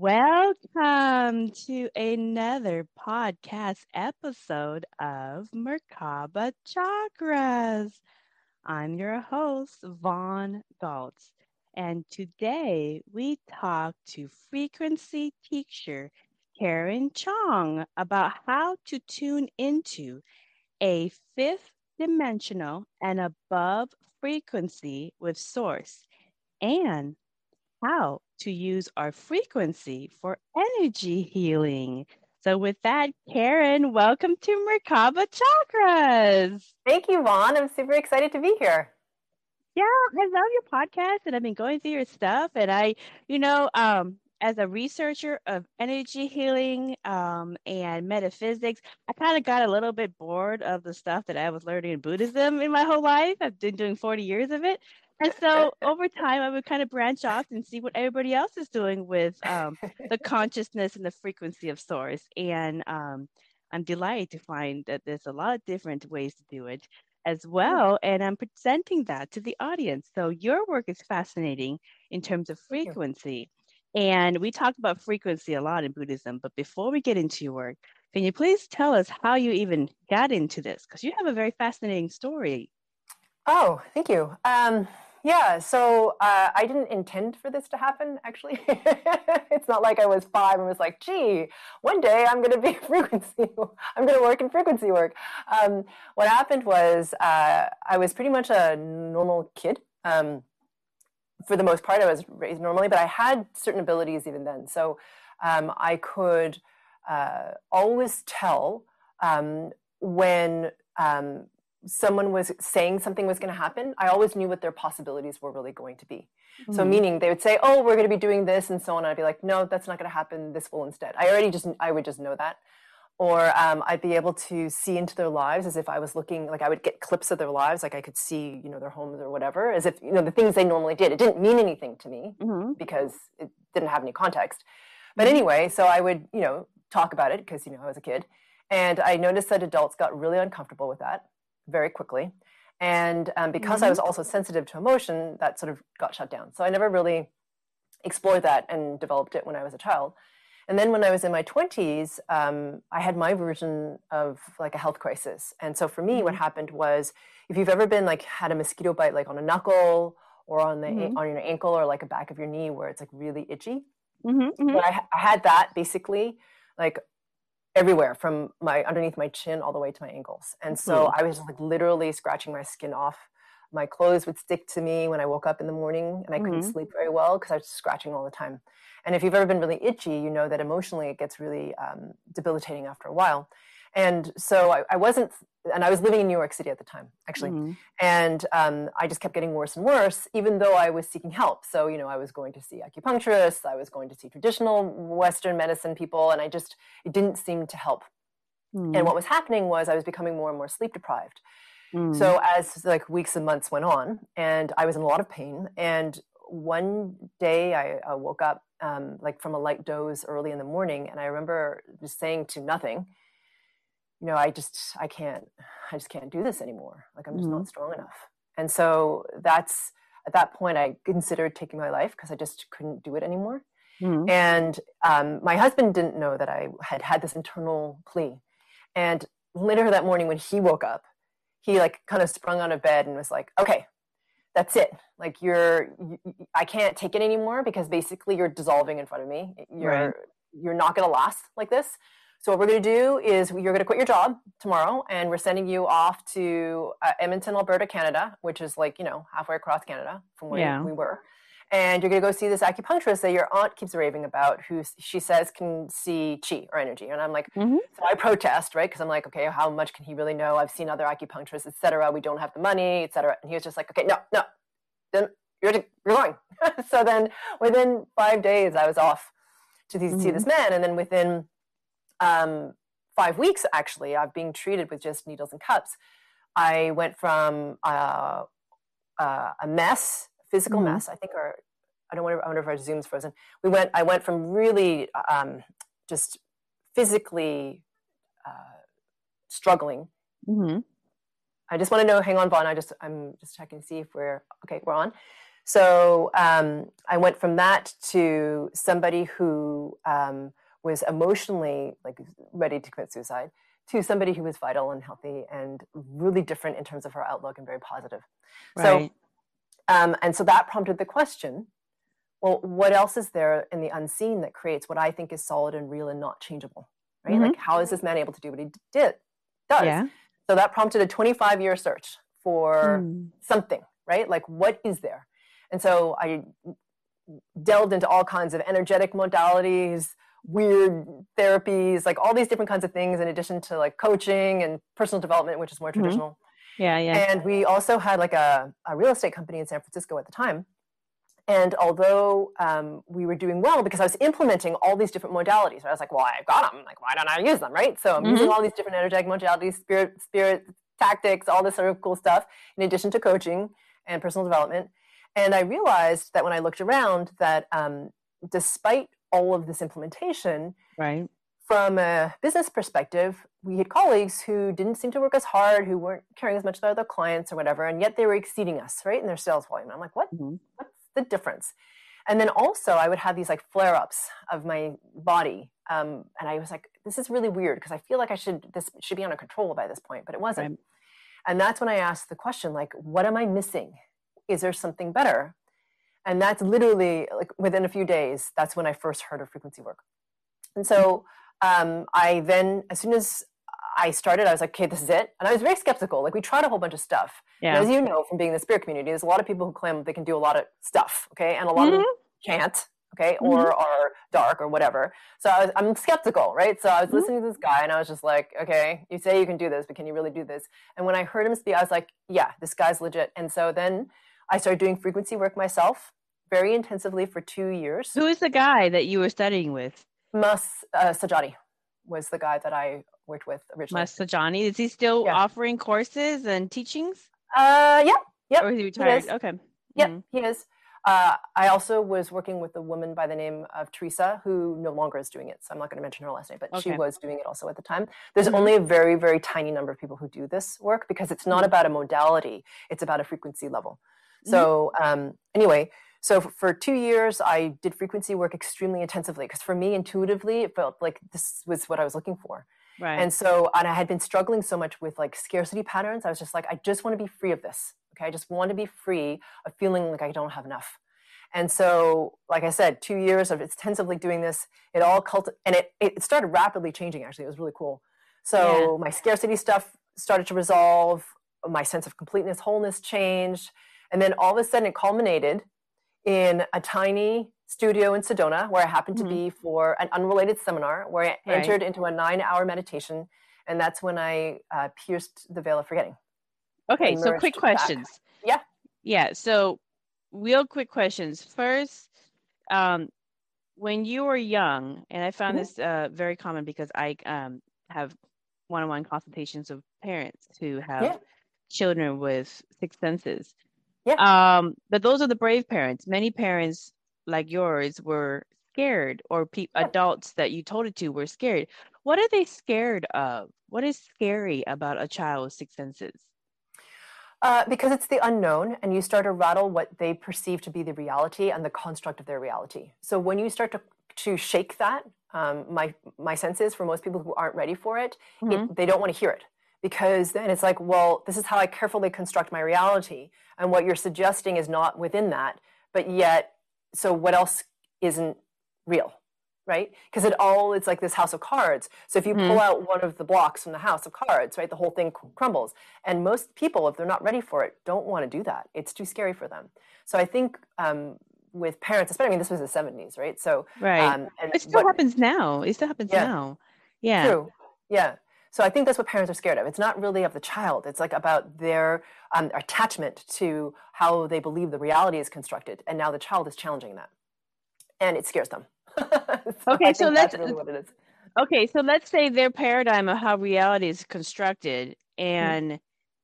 Welcome to another podcast episode of Merkaba Chakras. I'm your host, Vaughn Galt, and today we talk to frequency teacher Karen Chong about how to tune into a fifth dimensional and above frequency with source and how to use our frequency for energy healing. So, with that, Karen, welcome to Merkaba Chakras. Thank you, Vaughn. I'm super excited to be here. Yeah, I love your podcast, and I've been going through your stuff. And I, you know, um, as a researcher of energy healing um, and metaphysics, I kind of got a little bit bored of the stuff that I was learning in Buddhism in my whole life. I've been doing 40 years of it. And so over time, I would kind of branch off and see what everybody else is doing with um, the consciousness and the frequency of source. And um, I'm delighted to find that there's a lot of different ways to do it as well. And I'm presenting that to the audience. So your work is fascinating in terms of frequency. And we talk about frequency a lot in Buddhism. But before we get into your work, can you please tell us how you even got into this? Because you have a very fascinating story. Oh, thank you. Um, yeah, so uh, I didn't intend for this to happen, actually. it's not like I was five and was like, gee, one day I'm going to be frequency, I'm going to work in frequency work. Um, what happened was uh, I was pretty much a normal kid. Um, for the most part, I was raised normally, but I had certain abilities even then. So um, I could uh, always tell um, when um, someone was saying something was going to happen, I always knew what their possibilities were really going to be. Mm-hmm. So meaning they would say, "Oh, we're going to be doing this," and so on. And I'd be like, "No, that's not going to happen. This will instead." I already just I would just know that, or um, I'd be able to see into their lives as if I was looking like I would get clips of their lives, like I could see you know their homes or whatever, as if you know the things they normally did. It didn't mean anything to me mm-hmm. because it didn't have any context. But mm-hmm. anyway, so I would you know talk about it because you know I was a kid, and I noticed that adults got really uncomfortable with that very quickly. And um, because mm-hmm. I was also sensitive to emotion, that sort of got shut down. So I never really explored that and developed it when I was a child. And then when I was in my 20s, um, I had my version of like a health crisis. And so for me, mm-hmm. what happened was if you've ever been like had a mosquito bite like on a knuckle or on the mm-hmm. on your ankle or like a back of your knee where it's like really itchy, mm-hmm, mm-hmm. I, I had that basically like everywhere from my underneath my chin all the way to my ankles. And so mm-hmm. I was like literally scratching my skin off. My clothes would stick to me when I woke up in the morning and I couldn't mm-hmm. sleep very well because I was scratching all the time. And if you've ever been really itchy, you know that emotionally it gets really um, debilitating after a while. And so I, I, wasn't, and I was living in New York City at the time, actually. Mm-hmm. And um, I just kept getting worse and worse, even though I was seeking help. So, you know, I was going to see acupuncturists, I was going to see traditional Western medicine people, and I just, it didn't seem to help. Mm-hmm. And what was happening was I was becoming more and more sleep deprived. Mm-hmm. So as like weeks and months went on, and I was in a lot of pain, and one day I, I woke up um, like from a light doze early in the morning, and I remember just saying to nothing, you know, I just, I can't, I just can't do this anymore. Like I'm just mm-hmm. not strong enough. And so that's, at that point, I considered taking my life because I just couldn't do it anymore. Mm-hmm. And um, my husband didn't know that I had had this internal plea. And later that morning, when he woke up, he like kind of sprung out of bed and was like, "Okay, that's it. Like you're, you, I can't take it anymore because basically you're dissolving in front of me. You're, right. you're not going to last like this. So what we're going to do is you're going to quit your job tomorrow, and we're sending you off to uh, Edmonton, Alberta, Canada, which is like you know halfway across Canada from where Yeah. we were. And you're going to go see this acupuncturist that your aunt keeps raving about, who she says can see chi or energy. And I'm like, mm-hmm. so I protest, right? Because I'm like, okay, how much can he really know? I've seen other acupuncturists, et cetera. We don't have the money, et cetera. And he was just like, okay, no, no, then you're, you're going. so then within five days, I was off to these, see this man. And then within um, five weeks, actually, of being treated with just needles and cups, I went from uh, uh, a mess, physical Mhm. mess, I think, or I don't wonder, I wonder if our Zoom's frozen. We went, I went from really um, just physically uh, struggling. Mhm. I just want to know, hang on, Vaughn, I just, I'm just checking to see if we're, okay, we're on. So um, I went from that to somebody who um, was emotionally like ready to commit suicide to somebody who was vital and healthy and really different in terms of her outlook and very positive. So um, and so that prompted the question well, what else is there in the unseen that creates what I think is solid and real and not changeable? Right? Mhm. Like, how is this man able to do what he did? Does. yeah. So that prompted a 25 year search for Mm. something, right? Like, what is there? And so I delved into all kinds of energetic modalities, weird therapies, like all these different kinds of things, in addition to like coaching and personal development, which is more Mhm. traditional. Yeah. Yeah. And we also had like a, a real estate company in San Francisco at the time. And although um, we were doing well because I was implementing all these different modalities, I was like, well, I've got them. Like, why don't I use them? Right. So I'm using all these different energetic modalities, spirit, spirit tactics, all this sort of cool stuff, in addition to coaching and personal development. And I realized that when I looked around, that um, despite all of this implementation, right. from a business perspective, we had colleagues who didn't seem to work as hard, who weren't caring as much about their clients or whatever, and yet they were exceeding us, right, in their sales volume. I'm like, what? Mhm. What's the difference? And then also, I would have these like flare ups of my body, um, and I was like, this is really weird because I feel like I should this should be under control by this point, but it wasn't. Right. And that's when I asked the question, like, what am I missing? Is there something better? And that's literally like within a few days, that's when I first heard of frequency work. And so um, I then, as soon as I started, I was like, okay, this is it. And I was very skeptical. Like, we tried a whole bunch of stuff. Yeah. as you know from being in the spirit community, there's a lot of people who claim they can do a lot of stuff, okay? And a lot of them can't, okay? Or are dark or whatever. So I was, I'm skeptical, right? So I was Mhm. listening to this guy and I was just like, okay, you say you can do this, but can you really do this? And when I heard him speak, I was like, yeah, this guy's legit. And so then I started doing frequency work myself very intensively for two years. Who is the guy that you were studying with? Mas uh, Sajady was the guy that I worked with originally. Mas Sajani, Is he still Yeah. offering courses and teachings? Uh, yeah, Yep, Or is he retired? is. Okay. Yep, Mhm. he is. Uh, I also was working with a woman by the name of Teresa, who no longer is doing it. So I'm not going to mention her last name, but she was doing it also at the time. There's Mhm. only a very, very tiny number of people who do this work because it's not Mhm. about a modality; it's about a frequency level. So um, anyway, so for two years, I did frequency work extremely intensively because for me, intuitively, it felt like this was what I was looking for. Right. And so, and I had been struggling so much with like scarcity patterns. I was just like, I just want to be free of this. Okay. I just want to be free of feeling like I don't have enough. And so, like I said, two years of intensively doing this, it all cult and it, it started rapidly changing actually. It was really cool. So my scarcity stuff started to resolve, my sense of completeness, wholeness changed. And then all of a sudden it culminated in a tiny studio in Sedona where I happened Mhm. to be for an unrelated seminar where I Right. entered into a nine hour meditation. And that's when I uh, pierced the veil of forgetting. okay. So quick back. questions. Yeah. Yeah. So real quick questions. First, um, when you were young, and I found Mhm. this uh, very common because I um, have one-on-one consultations with parents who have Yeah. children with six senses. Yeah. Um, but those are the brave parents. Many parents like yours were scared, or pe- Yeah. adults that you told it to were scared. What are they scared of? What is scary about a child with six senses? Uh, because it's the unknown, and you start to rattle what they perceive to be the reality and the construct of their reality. So when you start to to shake that, um, my my sense is for most people who aren't ready for it, Mhm. it they don't want to hear it because then it's like, well, this is how I carefully construct my reality, and what you're suggesting is not within that, but yet, so what else isn't real? right? Because it all it's like this house of cards. So if you mm-hmm. pull out one of the blocks from the house of cards, right, the whole thing crumbles. And most people, if they're not ready for it, don't want to do that. It's too scary for them. So I think um, with parents, especially I mean, this was the '70s, right? So right, um, and it still what, happens now. It still happens yeah, now. Yeah, true. Yeah. So I think that's what parents are scared of. It's not really of the child. It's like about their um, attachment to how they believe the reality is constructed, and now the child is challenging that, and it scares them. so okay, so that's really what it is. Okay, so let's say their paradigm of how reality is constructed mm-hmm. and mm-hmm.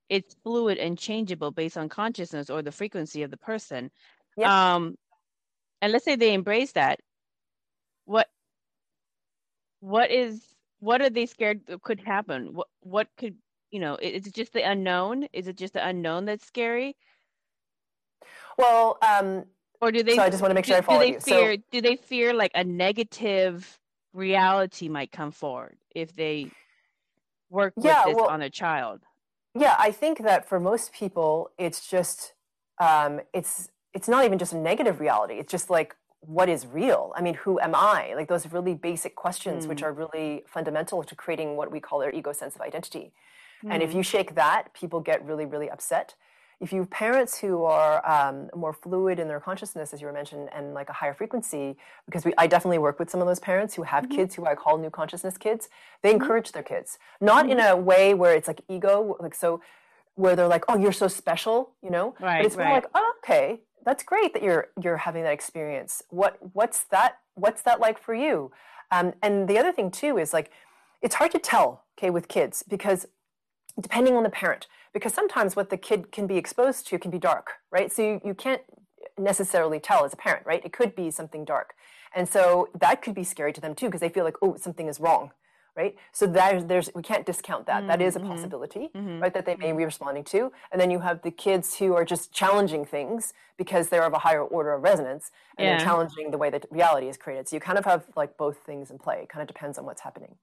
it's fluid and changeable based on consciousness or the frequency of the person. Yep. Um, and let's say they embrace that. What what is what are they scared could happen? What what could you know? Is it just the unknown? Is it just the unknown that's scary? Well, um, or do they? So I just want to make sure do, I follow do they you. Fear, so, do they fear like a negative reality might come forward if they work with yeah, this well, on a child? Yeah, I think that for most people, it's just um, it's it's not even just a negative reality. It's just like what is real? I mean, who am I? Like those really basic questions, mm. which are really fundamental to creating what we call their ego sense of identity. Mm. And if you mm. shake that, people get really, really upset if you have parents who are um, more fluid in their consciousness, as you were mentioned, and like a higher frequency, because we, I definitely work with some of those parents who have mm-hmm. kids who I call new consciousness kids. They mm-hmm. encourage their kids, not mm-hmm. in a way where it's like ego, like so, where they're like, "Oh, you're so special," you know. Right. But it's right. more like, "Oh, okay, that's great that you're you're having that experience. What what's that what's that like for you?" Um, and the other thing too is like, it's hard to tell, okay, with kids because depending on the parent because sometimes what the kid can be exposed to can be dark, right? So you, you can't necessarily tell as a parent, right? It could be something dark. And so that could be scary to them too, because they feel like, oh, something is wrong, right? So there's, there's we can't discount that. Mm-hmm. that is a mm-hmm. possibility, mm-hmm. right? That they may be responding to. And then you have the kids who are just challenging things because they're of a higher order of resonance and yeah. they're challenging the way that reality is created. So you kind of have like both things in play. It kind of depends on what's happening.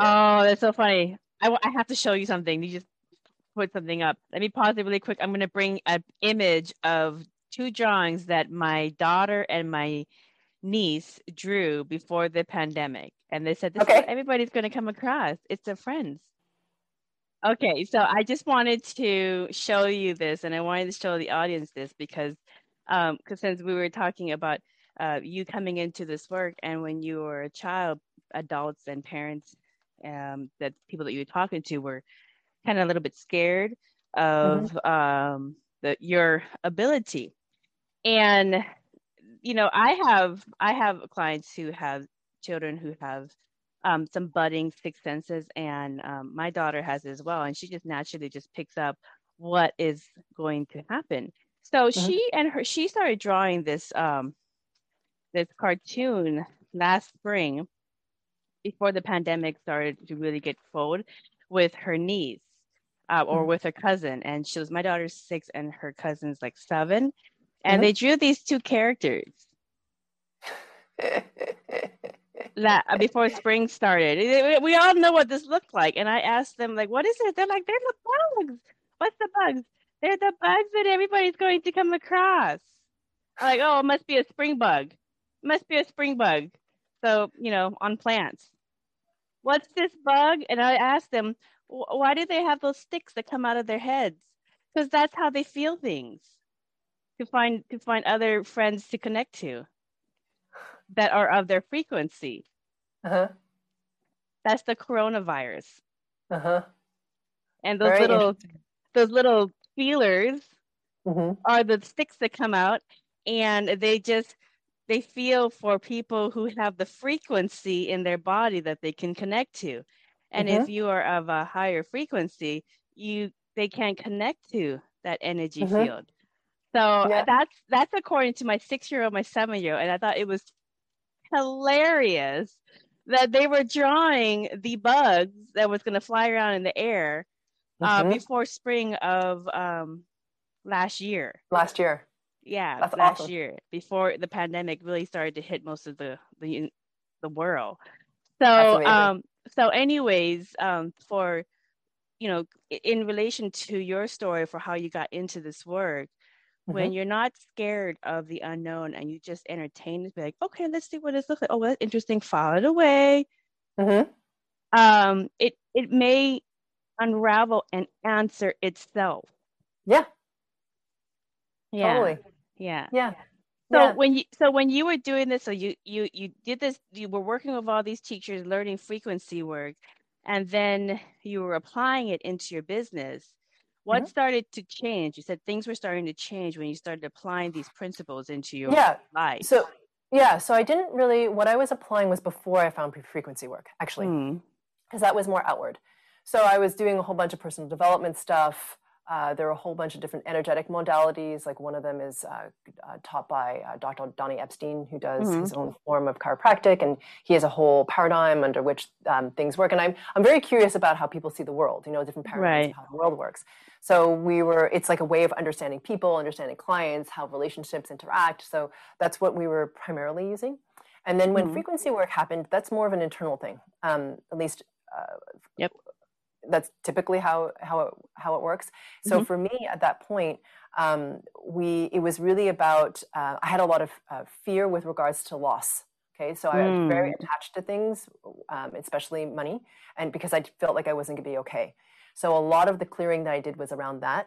Yeah. Oh, that's so funny. I, I have to show you something. You just put something up. Let me pause it really quick. I'm going to bring an image of two drawings that my daughter and my niece drew before the pandemic. And they said, this okay. everybody's going to come across. It's their friends. Okay, so I just wanted to show you this, and I wanted to show the audience this because, um, because since we were talking about uh, you coming into this work, and when you were a child, adults and parents, um, that people that you were talking to were kind of a little bit scared of mm-hmm. um, the, your ability. And you know, I have I have clients who have children who have um, some budding sixth senses, and um, my daughter has as well, and she just naturally just picks up what is going to happen. So mm-hmm. she and her she started drawing this um, this cartoon last spring before the pandemic started to really get forward with her niece uh, or mm-hmm. with her cousin. And she was my daughter's six and her cousin's like seven. And mm-hmm. they drew these two characters that before spring started. We all know what this looked like. And I asked them, like, what is it? They're like, they're the bugs. What's the bugs? They're the bugs that everybody's going to come across. I'm like, oh, it must be a spring bug. It must be a spring bug. So, you know, on plants. What's this bug? And I asked them, why do they have those sticks that come out of their heads? Because that's how they feel things. To find to find other friends to connect to that are of their frequency. Uh-huh. That's the coronavirus. Uh-huh. And those Very little those little feelers mm-hmm. are the sticks that come out and they just they feel for people who have the frequency in their body that they can connect to and mm-hmm. if you are of a higher frequency you they can connect to that energy mm-hmm. field so yeah. that's that's according to my six year old my seven year old and i thought it was hilarious that they were drawing the bugs that was going to fly around in the air uh, mm-hmm. before spring of um, last year last year yeah that's last awesome. year before the pandemic really started to hit most of the the, the world so um so anyways um for you know in relation to your story for how you got into this work when Mm-hmm. you're not scared of the unknown and you just entertain it, be like, okay, let's see what this looks like. Oh, that's interesting. File it away. hmm Um, it it may unravel and answer itself. Yeah, Yeah. totally. Yeah. Yeah. So yeah. when you so when you were doing this, so you you you did this, you were working with all these teachers, learning frequency work, and then you were applying it into your business. What Mhm. started to change? You said things were starting to change when you started applying these principles into your Yeah. life. So yeah, so I didn't really what I was applying was before I found frequency work, actually. Mm, because that was more outward. So I was doing a whole bunch of personal development stuff. Uh, there are a whole bunch of different energetic modalities. Like one of them is uh, uh, taught by uh, Dr. Donnie Epstein, who does Mhm. his own form of chiropractic, and he has a whole paradigm under which um, things work. And I'm I'm very curious about how people see the world. You know, different paradigms Right. of how the world works. So we were. It's like a way of understanding people, understanding clients, how relationships interact. So that's what we were primarily using. And then when Mhm. frequency work happened, that's more of an internal thing. Um, at least uh, Yep. That's typically how how it, how it works. So Mhm. for me at that point, um, we it was really about uh, I had a lot of uh, fear with regards to loss. Okay, so I was very Mm. attached to things, um, especially money, and because I felt like I wasn't going to be okay. So a lot of the clearing that I did was around that,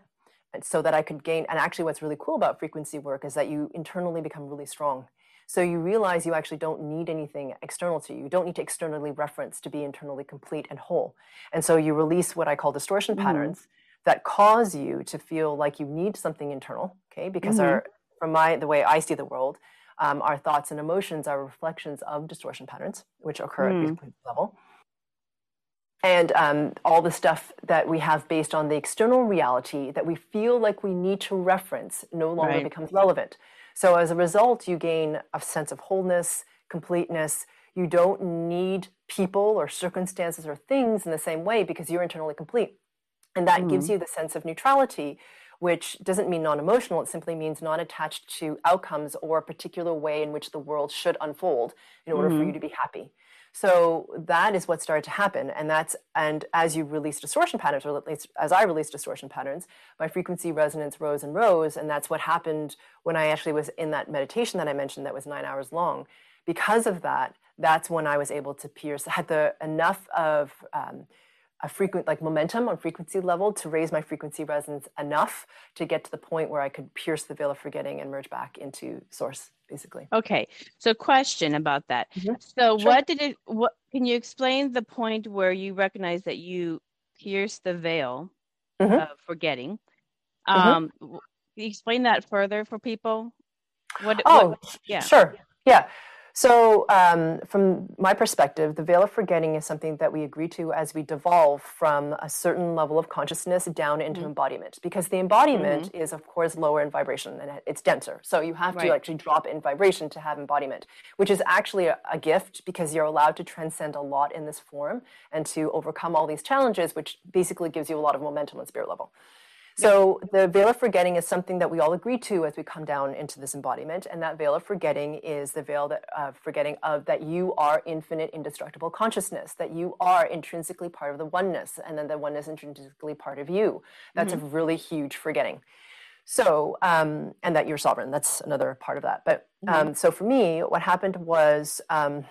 and so that I could gain. And actually, what's really cool about frequency work is that you internally become really strong. So you realize you actually don't need anything external to you. You don't need to externally reference to be internally complete and whole. And so you release what I call distortion Mhm. patterns that cause you to feel like you need something internal. Okay, because Mhm. our from my the way I see the world, um, our thoughts and emotions are reflections of distortion patterns, which occur at Mm. frequency level. And um, all the stuff that we have based on the external reality that we feel like we need to reference no longer Right. becomes relevant. So as a result, you gain a sense of wholeness, completeness. You don't need people or circumstances or things in the same way because you're internally complete. And that gives you the sense of neutrality, which doesn't mean non emotional. It simply means non attached to outcomes or a particular way in which the world should unfold in order for you to be happy. So that is what started to happen. And that's, and as you release distortion patterns, or at least as I released distortion patterns, my frequency resonance rose and rose. And that's what happened when I actually was in that meditation that I mentioned that was nine hours long. Because of that, that's when I was able to pierce, had the enough of, um, a frequent like momentum on frequency level to raise my frequency resonance enough to get to the point where I could pierce the veil of forgetting and merge back into source, basically. Okay. So question about that. Mhm. So Sure. what did it what can you explain the point where you recognize that you pierced the veil Mhm. of forgetting? Mhm. Um can explain that further for people? What Oh, what, yeah. sure. Yeah. So, um, from my perspective, the veil of forgetting is something that we agree to as we devolve from a certain level of consciousness down into Mm-hmm. embodiment. Because the embodiment is, of course, lower in vibration and it's denser. So, you have Right. to actually drop in vibration to have embodiment, which is actually a, a gift because you're allowed to transcend a lot in this form and to overcome all these challenges, which basically gives you a lot of momentum on spirit level. So the veil of forgetting is something that we all agree to as we come down into this embodiment, and that veil of forgetting is the veil that uh, forgetting of that you are infinite, indestructible consciousness, that you are intrinsically part of the oneness, and then the oneness intrinsically part of you. That's a really huge forgetting. So, um, and that you're sovereign. That's another part of that. But um, so for me, what happened was. Um,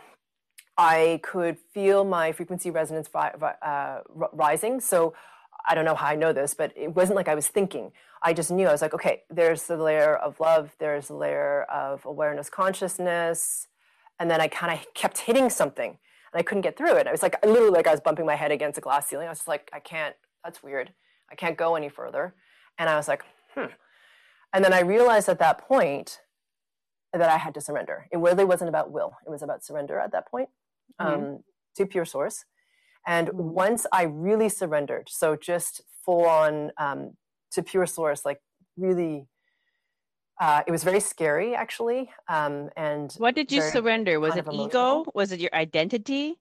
I could feel my frequency resonance uh, rising. So I don't know how I know this, but it wasn't like I was thinking. I just knew. I was like, okay, there's the layer of love, there's the layer of awareness, consciousness. And then I kind of kept hitting something and I couldn't get through it. I was like, literally, like I was bumping my head against a glass ceiling. I was just like, I can't, that's weird. I can't go any further. And I was like, hmm. And then I realized at that point that I had to surrender. It really wasn't about will, it was about surrender at that point um, to pure source. And once I really surrendered, so just full on um, to pure source, like really, uh, it was very scary actually. Um, and What did you surrender? Was it ego? Was it your identity?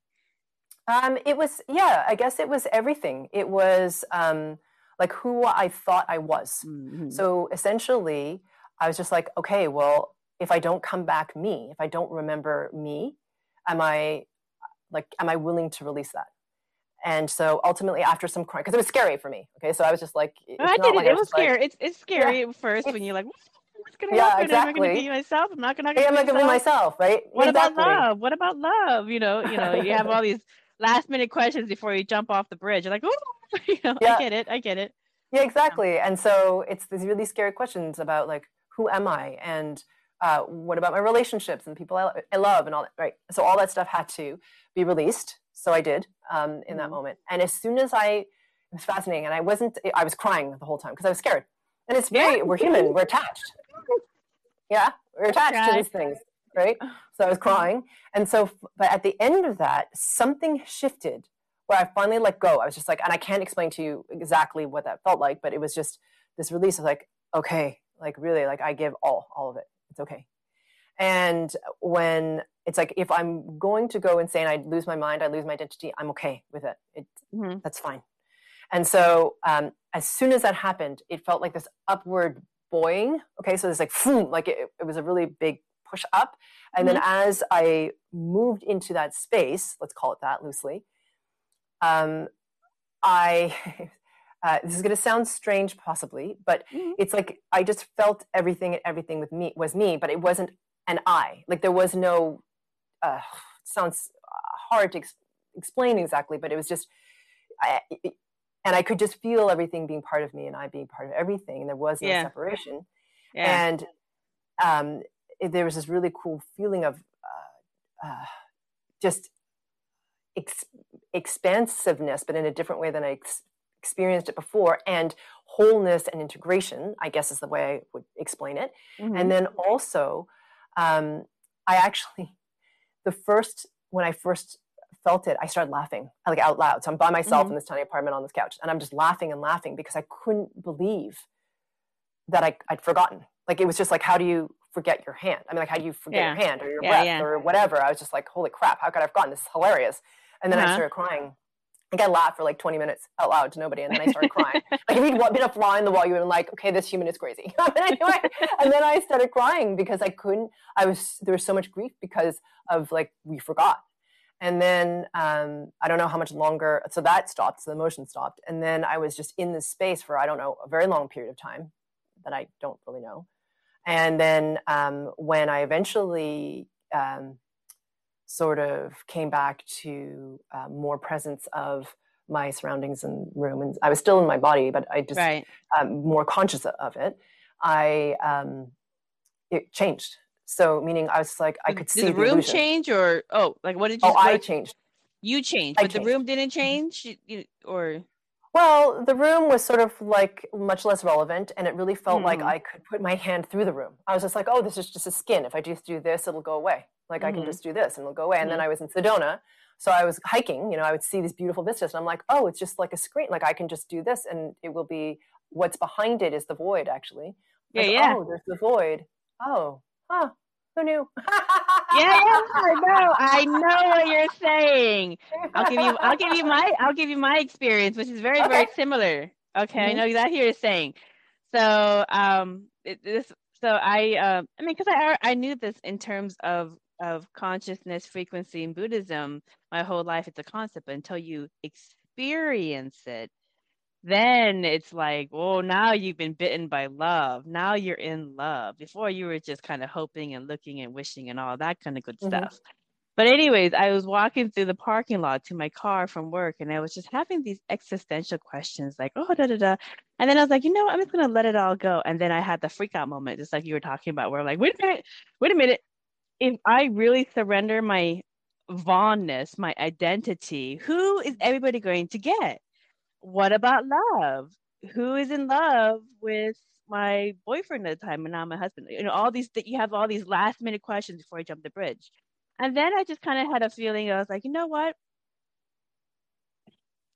Um, it was, yeah, I guess it was everything. It was um, like who I thought I was. Mhm. So essentially, I was just like, okay, well, if I don't come back me, if I don't remember me, am I like, am I willing to release that? And so ultimately, after some crying, because it was scary for me. Okay, so I was just like, it's I not did like it. It was was just like- scary. It's it's scary at first when you're like, what's gonna Yeah, happen? Am I exactly. gonna be myself? I'm not gonna. Hey, I'm not gonna be myself, right? What exactly. about love? What about love? You know, you know, you have all these last minute questions before you jump off the bridge. You're like, oh, you know, Yeah. I get it, I get it. Yeah, exactly. And so it's these really scary questions about like, who am I? And uh, what about my relationships and people I, I love and all that, right? So all that stuff had to be released. So I did um, in that Mhm. moment. And as soon as I, it was fascinating. And I wasn't, I was crying the whole time because I was scared. And it's very, Yeah. we're human, we're attached. Yeah, we're attached to these things, right? So I was crying. And so, but at the end of that, something shifted where I finally let go. I was just like, and I can't explain to you exactly what that felt like, but it was just this release of like, okay, like really, like I give all, all of it. It's okay. And when it's like, if I'm going to go insane, I lose my mind, I lose my identity, I'm okay with it. it Mhm. that's fine. And so um, as soon as that happened, it felt like this upward buoying. Okay, so it's like, phoom, like it, it was a really big push up. And then as I moved into that space, let's call it that loosely, um, I, uh, this is going to sound strange possibly, but Mhm. it's like I just felt everything, and everything with me was me, but it wasn't an I. Like there was no, uh, sounds hard to ex- explain exactly, but it was just, I, it- and I could just feel everything being part of me and I being part of everything. And there was no Yeah. separation. Yeah. And um, it- there was this really cool feeling of uh, uh, just ex- expansiveness, but in a different way than I ex- experienced it before, and wholeness and integration, I guess is the way I would explain it. Mhm. And then also, um, I actually, the first, when I first felt it, I started laughing like out loud. So I'm by myself Mhm. in this tiny apartment on this couch, and I'm just laughing and laughing because I couldn't believe that I, I'd forgotten. Like it was just like, how do you forget your hand? I mean, like, how do you forget your hand or your Yeah, breath yeah. or whatever? I was just like, holy crap, how could I have forgotten? This is hilarious. And then I Uh-huh. started crying. I think I laughed for like 20 minutes out loud to nobody, and then I started crying. like if you'd been a fly in the wall, you would have been like, okay, this human is crazy. anyway, and then I started crying because I couldn't. I was there was so much grief because of like we forgot. And then um, I don't know how much longer. So that stopped. So the motion stopped, and then I was just in this space for I don't know a very long period of time that I don't really know. And then um, when I eventually um, sort of came back to uh, more presence of my surroundings and room, and I was still in my body, but I just right. um, more conscious of it, I um, it changed. So meaning I was like I could did see the the room illusion. change or oh, like what did you? Oh, I changed. you changed, I but the changed. Mm-hmm. room didn't change. You, you, or Well, the room was sort of like much less relevant, and it really felt like Mhm. I could put my hand through the room. I was just like, oh, this is just a skin. If I just do this, it'll go away. Like I can Mhm. just do this and it'll go away. And then Mhm. I was in Sedona. So I was hiking, you know, I would see these beautiful vistas, and I'm like, oh, it's just like a screen. Like I can just do this, and it will be what's behind it is the void, actually. yeah, Like, yeah. Oh, there's the void. Oh, huh. Who knew? Yeah, yeah, I know. I know what you're saying. I'll give you I'll give you my I'll give you my experience, which is very, very similar. Okay, I Mhm. know exactly what you're saying. So um it, this so I um I mean because I I knew this in terms of of consciousness frequency in Buddhism my whole life it's a concept, but until you experience it, then it's like, oh, now you've been bitten by love. Now you're in love. Before you were just kind of hoping and looking and wishing and all that kind of good Mhm. stuff. But anyways, I was walking through the parking lot to my car from work, and I was just having these existential questions, like, oh, da da da. And then I was like, you know, what? I'm just gonna let it all go. And then I had the freak out moment, just like you were talking about, where I'm like, wait a minute, wait a minute. If I really surrender my Vaughnness, my identity, who is everybody going to get? What about love? Who is in love with my boyfriend at the time and now my husband? You know, all these that you have all these last minute questions before you jump the bridge. And then I just kind of had a feeling I was like, you know what?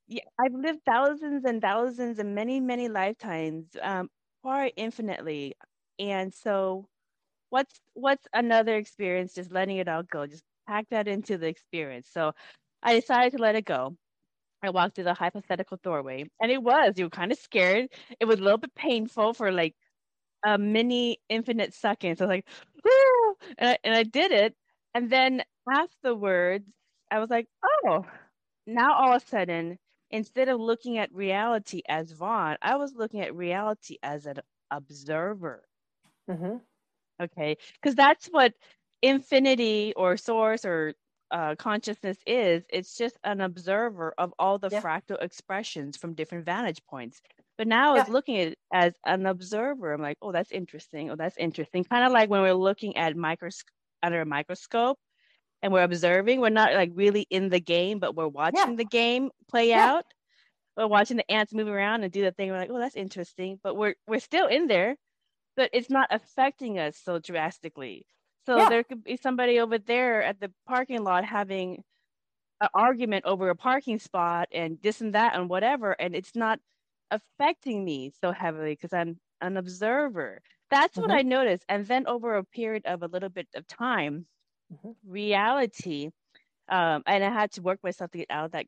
Yeah, I've lived thousands and thousands and many, many lifetimes, um, far infinitely. And so what's what's another experience just letting it all go? Just pack that into the experience. So I decided to let it go. I walked through the hypothetical doorway, and it was, you were kind of scared. It was a little bit painful for like a mini infinite seconds. I was like, Woo! And, I, and I did it. And then afterwards, I was like, oh, now all of a sudden, instead of looking at reality as Vaughn, I was looking at reality as an observer. Mm-hmm. Okay, because that's what infinity or source or uh, consciousness is. It's just an observer of all the yeah. fractal expressions from different vantage points. But now yeah. it's looking at it as an observer. I'm like, oh, that's interesting. Oh, that's interesting. Kind of like when we're looking at micros- under a microscope and we're observing. We're not like really in the game, but we're watching yeah. the game play out. We're watching the ants move around and do the thing. We're like, oh, that's interesting. But we're we're still in there, but it's not affecting us so drastically. So yeah. there could be somebody over there at the parking lot having an argument over a parking spot and this and that and whatever, and it's not affecting me so heavily because I'm an observer. That's mm-hmm. what I noticed. And then over a period of a little bit of time, mm-hmm. reality, um, and I had to work myself to get out of that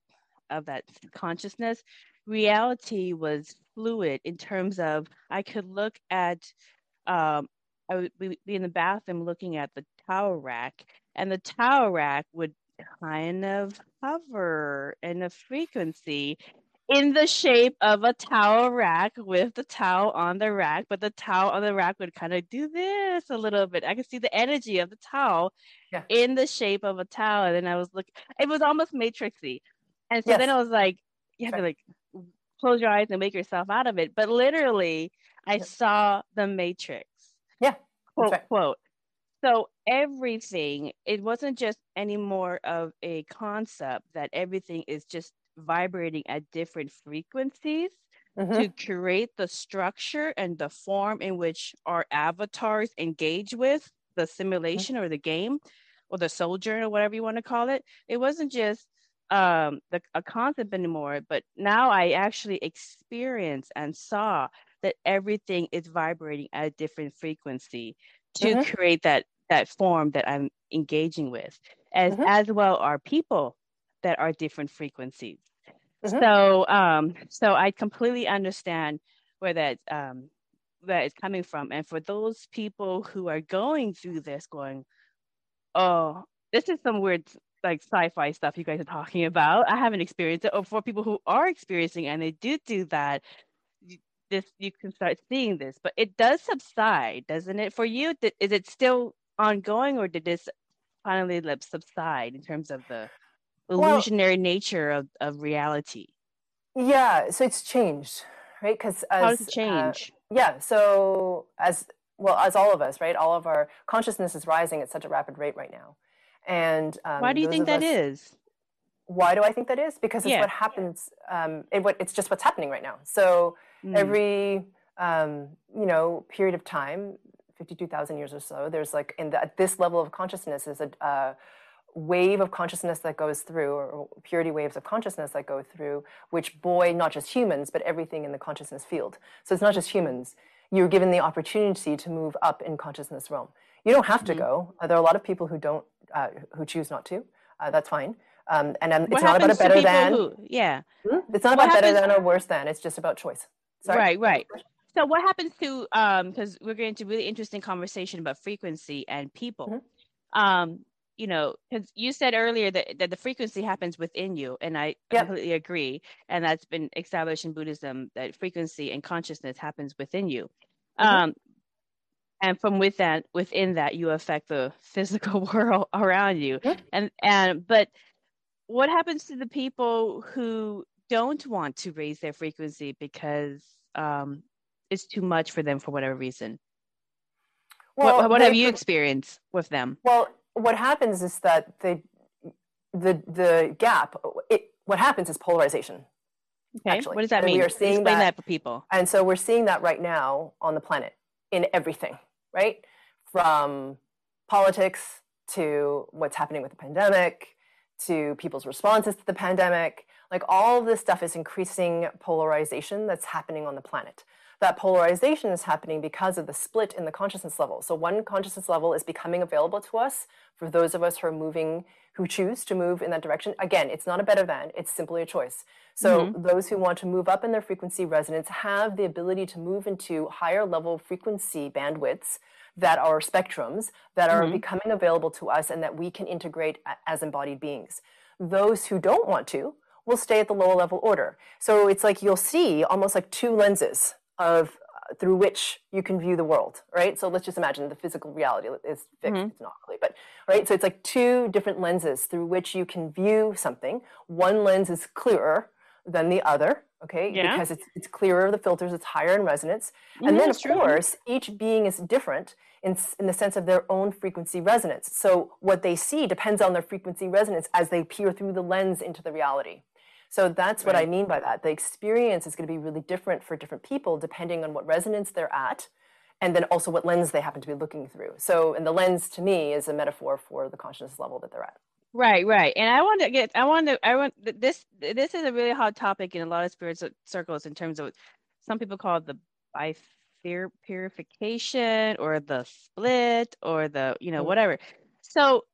of that consciousness. Reality was fluid in terms of I could look at um, I would be in the bathroom looking at the towel rack, and the towel rack would kind of hover in a frequency in the shape of a towel rack with the towel on the rack, but the towel on the rack would kind of do this a little bit. I could see the energy of the towel yeah. in the shape of a towel. And then I was looking, it was almost matrixy. And so yes. then I was like, you have to like close your eyes and make yourself out of it. But literally, I saw the matrix. Yeah. Quote, right. quote. So everything, it wasn't just any more of a concept that everything is just vibrating at different frequencies mm-hmm. to create the structure and the form in which our avatars engage with the mm-hmm. simulation mm-hmm. or the game or the soldier or whatever you want to call it. It wasn't just um, the, a concept anymore, but now I actually experienced and saw that everything is vibrating at a different frequency to mm-hmm. create that that form that I'm engaging with, as mm-hmm. as well are people that are different frequencies. Mm-hmm. So um, so I completely understand where that um, that is coming from, and for those people who are going through this, going, oh, this is some weird like sci-fi stuff you guys are talking about. I haven't experienced it. Or for people who are experiencing and they do do that, this you can start seeing this. But it does subside, doesn't it? For you, is it still ongoing, or did this finally subside in terms of the illusionary well, nature of, of reality? Yeah, so it's changed, right? Because how does it uh, change? Uh, yeah, so as well as all of us, right? All of our consciousness is rising at such a rapid rate right now, and um, why do you think that us, is? Why do I think that is? Because it's yeah. what happens. Um, it, what, it's just what's happening right now. So mm. every um, you know period of time, fifty-two thousand years or so, there's like in the, at this level of consciousness is a uh, wave of consciousness that goes through, or purity waves of consciousness that go through, which buoy not just humans, but everything in the consciousness field. So it's not just humans. You're given the opportunity to move up in consciousness realm. You don't have to mm-hmm. go. Uh, there are a lot of people who don't, uh, who choose not to. Uh, that's fine. Um, and um, it's not about a better than. Who, yeah. Hmm? It's not what about happens, better than or worse than. It's just about choice. Sorry? Right, right. So what happens to um because we're getting to really interesting conversation about frequency and people. Mm-hmm. Um, you know, because you said earlier that, that the frequency happens within you, and I yep. completely agree. And that's been established in Buddhism that frequency and consciousness happens within you. Mm-hmm. Um, and from with that, within that, you affect the physical world around you. And and but what happens to the people who don't want to raise their frequency because um, it's too much for them for whatever reason? Well, what, what have you experienced with them? Well, what happens is that the the the gap it, what happens is polarization okay actually. what does that and mean we are seeing Explain that, that for people and so we're seeing that right now on the planet in everything right from politics to what's happening with the pandemic to people's responses to the pandemic like all of this stuff is increasing polarization that's happening on the planet that polarization is happening because of the split in the consciousness level. So one consciousness level is becoming available to us for those of us who are moving, who choose to move in that direction. Again, it's not a better than, it's simply a choice. So mm-hmm. those who want to move up in their frequency resonance have the ability to move into higher level frequency bandwidths that are spectrums that are mm-hmm. becoming available to us and that we can integrate as embodied beings. Those who don't want to will stay at the lower level order. So it's like you'll see almost like two lenses of through which you can view the world, right? So let's just imagine the physical reality is fixed. Mm-hmm. It's not really, but right. So it's like two different lenses through which you can view something. One lens is clearer than the other, okay? Yeah. Because it's, it's clearer, the filters, it's higher in resonance. Mm-hmm, and then, of true. course, each being is different in, in the sense of their own frequency resonance. So what they see depends on their frequency resonance as they peer through the lens into the reality. So that's right. what I mean by that. The experience is going to be really different for different people depending on what resonance they're at and then also what lens they happen to be looking through. So, and the lens to me is a metaphor for the consciousness level that they're at. Right, right. And I want to get, I want to, I want this, this is a really hot topic in a lot of spiritual circles in terms of some people call it the bifur purification or the split or the, you know, mm-hmm. whatever. So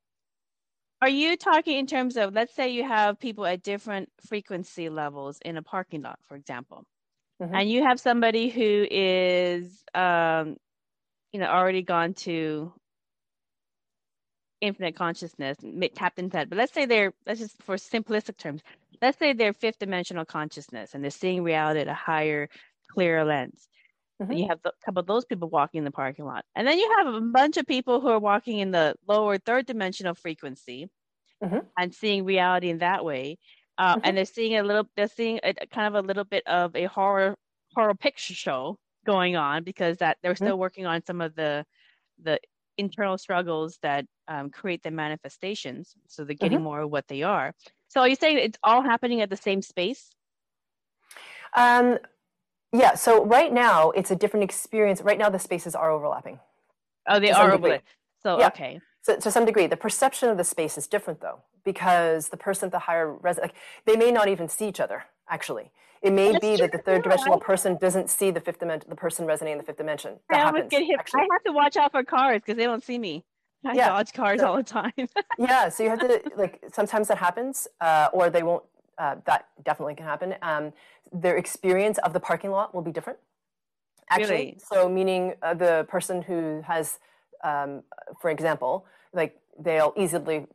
are you talking in terms of, let's say you have people at different frequency levels in a parking lot, for example, mm-hmm. and you have somebody who is, um, you know, already gone to infinite consciousness, tapped into that. But let's say they're, let's just for simplistic terms, let's say they're fifth dimensional consciousness and they're seeing reality at a higher, clearer lens. Mm-hmm. you have a couple of those people walking in the parking lot. And then you have a bunch of people who are walking in the lower third dimensional frequency mm-hmm. and seeing reality in that way. Uh, mm-hmm. And they're seeing a little, they're seeing a, kind of a little bit of a horror horror picture show going on because that they're mm-hmm. still working on some of the the internal struggles that um, create the manifestations. So they're getting more of what they are. So are you saying it's all happening at the same space? Um, yeah, so right now it's a different experience. Right now the spaces are overlapping. Oh, they are overlapping. So yeah. okay. So to some degree, the perception of the space is different though, because the person at the higher res like they may not even see each other. Actually, it may That's be true. that the third dimensional person doesn't see the fifth dimension, the person resonating in the fifth dimension. That I happens. Get hit. I have to watch out for cars because they don't see me. I yeah. dodge cars so, all the time. yeah, so you have to like sometimes that happens, uh, or they won't. Uh, that definitely can happen. Um, their experience of the parking lot will be different. Actually, really? so meaning uh, the person who has, um, for example, like they'll easily.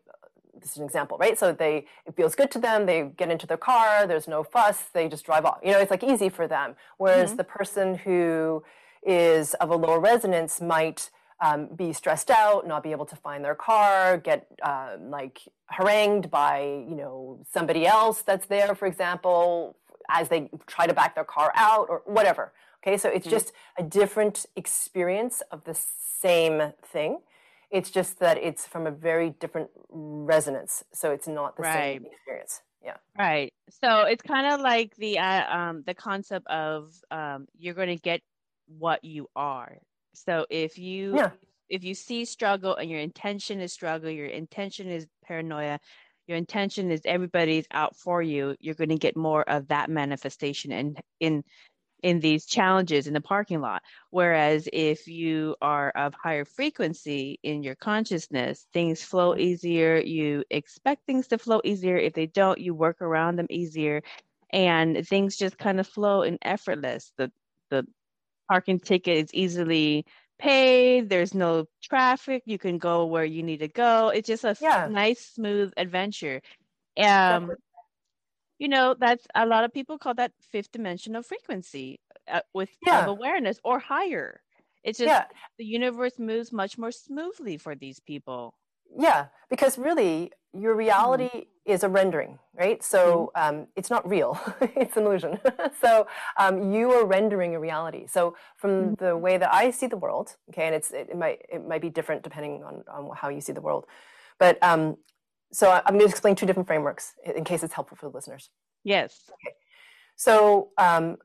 This is an example, right? So they it feels good to them. They get into their car. There's no fuss. They just drive off. You know, it's like easy for them. Whereas mm-hmm. the person who is of a lower resonance might um, be stressed out, not be able to find their car, get uh, like harangued by you know somebody else that's there, for example, as they try to back their car out or whatever. Okay, so it's mm-hmm. just a different experience of the same thing. It's just that it's from a very different resonance, so it's not the right. same experience. Yeah. Right. So it's kind of like the uh, um, the concept of um, you're going to get what you are. So if you yeah. If you see struggle and your intention is struggle, your intention is paranoia, your intention is everybody's out for you, you're going to get more of that manifestation and in in these challenges in the parking lot. Whereas if you are of higher frequency in your consciousness, things flow easier. You expect things to flow easier. If they don't, you work around them easier. And things just kind of flow in effortless. The the parking ticket is easily paid there's no traffic you can go where you need to go it's just a yeah. nice smooth adventure um you know that's a lot of people call that fifth dimensional frequency uh, with yeah. awareness or higher it's just yeah. the universe moves much more smoothly for these people yeah because really your reality mm is a rendering, right? So mm um, it's not real, it's an illusion. so um, you are rendering a reality. So from mm the way that I see the world, okay, and it's it, it, might it might be different depending on, on how you see the world, but um, so I'm going to explain two different frameworks in case it's helpful for the listeners. Yes. Okay. So um,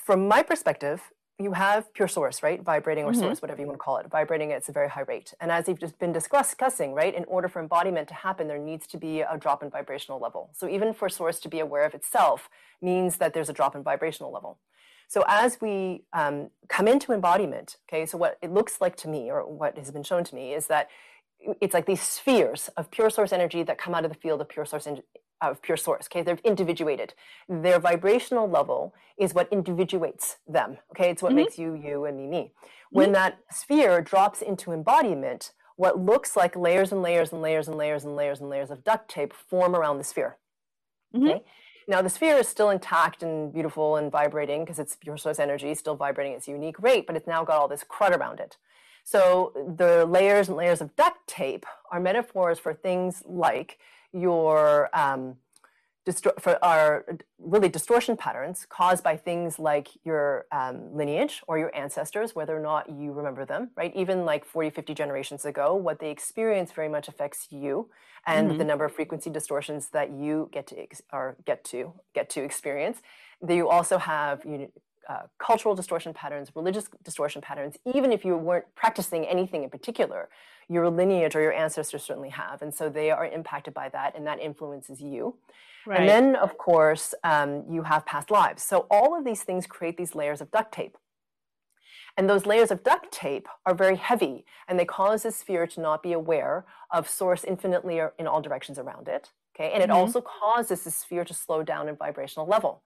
from my perspective, you have pure source, right? Vibrating or mm-hmm. source, whatever you want to call it. Vibrating at a very high rate. And as you've just been discussing, right, in order for embodiment to happen, there needs to be a drop in vibrational level. So even for source to be aware of itself means that there's a drop in vibrational level. So as we um, come into embodiment, okay, so what it looks like to me, or what has been shown to me, is that it's like these spheres of pure source energy that come out of the field of pure source of pure source. Okay, they're individuated. Their vibrational level is what individuates them. Okay, it's what mm-hmm. makes you you and me me. When mm-hmm. that sphere drops into embodiment, what looks like layers and layers and layers and layers and layers and layers of duct tape form around the sphere. Mm-hmm. Okay, Now, the sphere is still intact and beautiful and vibrating because it's pure source energy, still vibrating at its unique rate, but it's now got all this crud around it. So the layers and layers of duct tape are metaphors for things like your um, for are really distortion patterns caused by things like your um, lineage or your ancestors, whether or not you remember them, right? Even like 40, 50 generations ago, what they experience very much affects you and mm-hmm. the number of frequency distortions that you get to or get to get to experience. Then you also have you know, uh, cultural distortion patterns, religious distortion patterns, even if you weren't practicing anything in particular, your lineage or your ancestors certainly have. And so they are impacted by that, and that influences you. Right. And then, of course, um, you have past lives. So all of these things create these layers of duct tape. And those layers of duct tape are very heavy, and they cause the sphere to not be aware of source infinitely or in all directions around it. Okay, and it mm-hmm. also causes the sphere to slow down in vibrational level.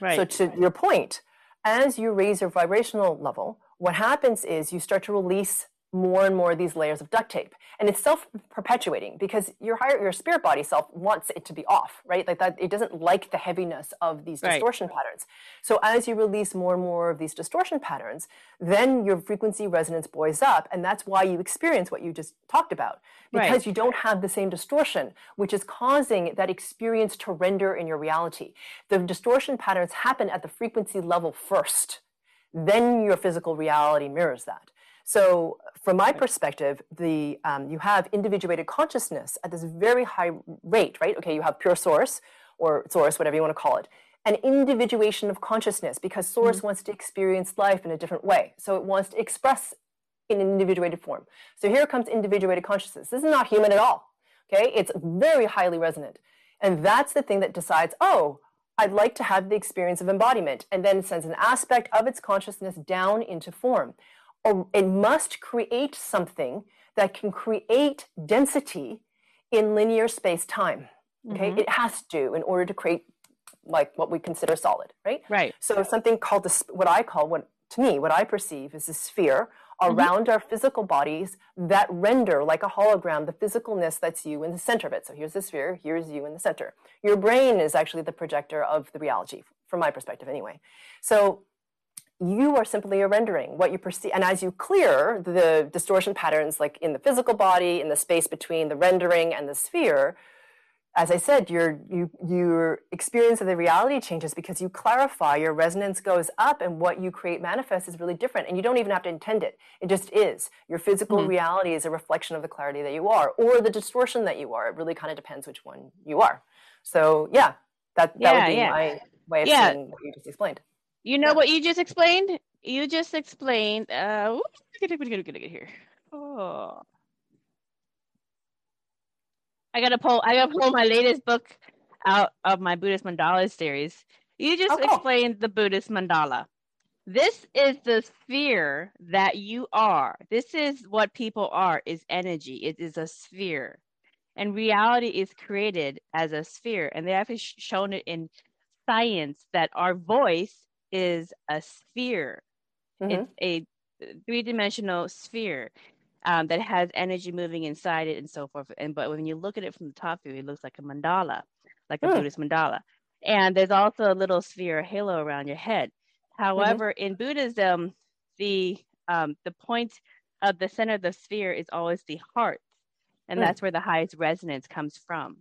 Right. So, to your point, as you raise your vibrational level, what happens is you start to release more and more of these layers of duct tape. And it's self-perpetuating because your higher your spirit body self wants it to be off right? Like that it doesn't like the heaviness of these right. distortion patterns. So as you release more and more of these distortion patterns then your frequency resonance buoys up. And that's why you experience what you just talked about. Because right. you don't have the same distortion which is causing that experience to render in your reality. The distortion patterns happen at the frequency level first. Then your physical reality mirrors that so, from my perspective, the um, you have individuated consciousness at this very high rate, right? Okay, you have pure source or source, whatever you want to call it, an individuation of consciousness because source mm-hmm. wants to experience life in a different way. So it wants to express in an individuated form. So here comes individuated consciousness. This is not human at all. Okay, it's very highly resonant, and that's the thing that decides. Oh, I'd like to have the experience of embodiment, and then sends an aspect of its consciousness down into form it must create something that can create density in linear space time. Okay, mm-hmm. it has to in order to create like what we consider solid, right? Right. So something called this, what I call what to me, what I perceive is a sphere mm-hmm. around mm-hmm. our physical bodies that render like a hologram the physicalness that's you in the center of it. So here's the sphere, here's you in the center. Your brain is actually the projector of the reality, from my perspective, anyway. So you are simply a rendering what you perceive and as you clear the distortion patterns like in the physical body in the space between the rendering and the sphere as i said your you, your experience of the reality changes because you clarify your resonance goes up and what you create manifests is really different and you don't even have to intend it it just is your physical mm-hmm. reality is a reflection of the clarity that you are or the distortion that you are it really kind of depends which one you are so yeah that, that yeah, would be yeah. my way of yeah. seeing what you just explained you know what you just explained? You just explained. Uh, get here. Oh, I gotta pull. I gotta pull my latest book out of my Buddhist mandala series. You just oh, cool. explained the Buddhist mandala. This is the sphere that you are. This is what people are. Is energy. It is a sphere, and reality is created as a sphere. And they have shown it in science that our voice is a sphere. Mm-hmm. It's a three dimensional sphere um, that has energy moving inside it and so forth. And but when you look at it from the top view, it looks like a mandala, like a mm. Buddhist mandala. And there's also a little sphere, a halo around your head. Mm-hmm. However, mm-hmm. in Buddhism, the um, the point of the center of the sphere is always the heart, and mm. that's where the highest resonance comes from.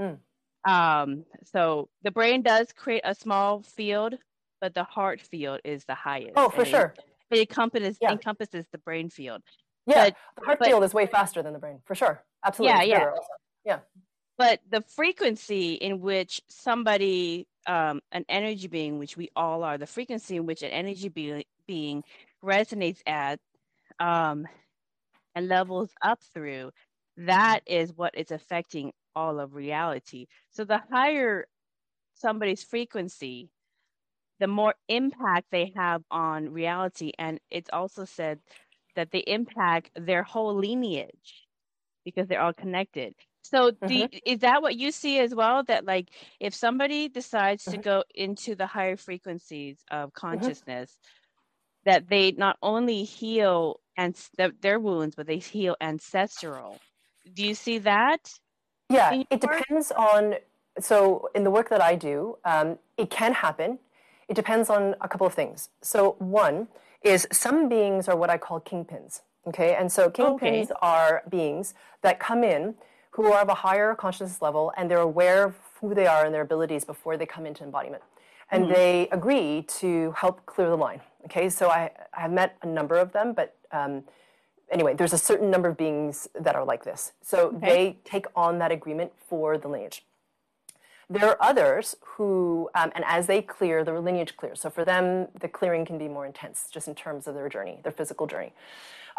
Mm. Um, so the brain does create a small field but the heart field is the highest. Oh, for sure. It, it encompasses yeah. encompasses the brain field. Yeah, but, the heart but, field is way faster than the brain, for sure. Absolutely. Yeah, yeah. Yeah. But the frequency in which somebody, um, an energy being, which we all are, the frequency in which an energy be- being resonates at um, and levels up through, that is what is affecting all of reality. So the higher somebody's frequency, the more impact they have on reality. And it's also said that they impact their whole lineage because they're all connected. So mm-hmm. is that what you see as well? That like if somebody decides mm-hmm. to go into the higher frequencies of mm-hmm. consciousness, mm-hmm. that they not only heal and th- their wounds, but they heal ancestral. Do you see that? Yeah, it depends on so in the work that I do, um, it can happen. It depends on a couple of things. So one is some beings are what I call kingpins. Okay, and so kingpins okay. are beings that come in who are of a higher consciousness level and they're aware of who they are and their abilities before they come into embodiment. And mm-hmm. they agree to help clear the line. Okay, so I, I have met a number of them, but um, anyway, there's a certain number of beings that are like this. So okay. they take on that agreement for the lineage. There are others who, um, and as they clear, their lineage clears. So for them, the clearing can be more intense, just in terms of their journey, their physical journey.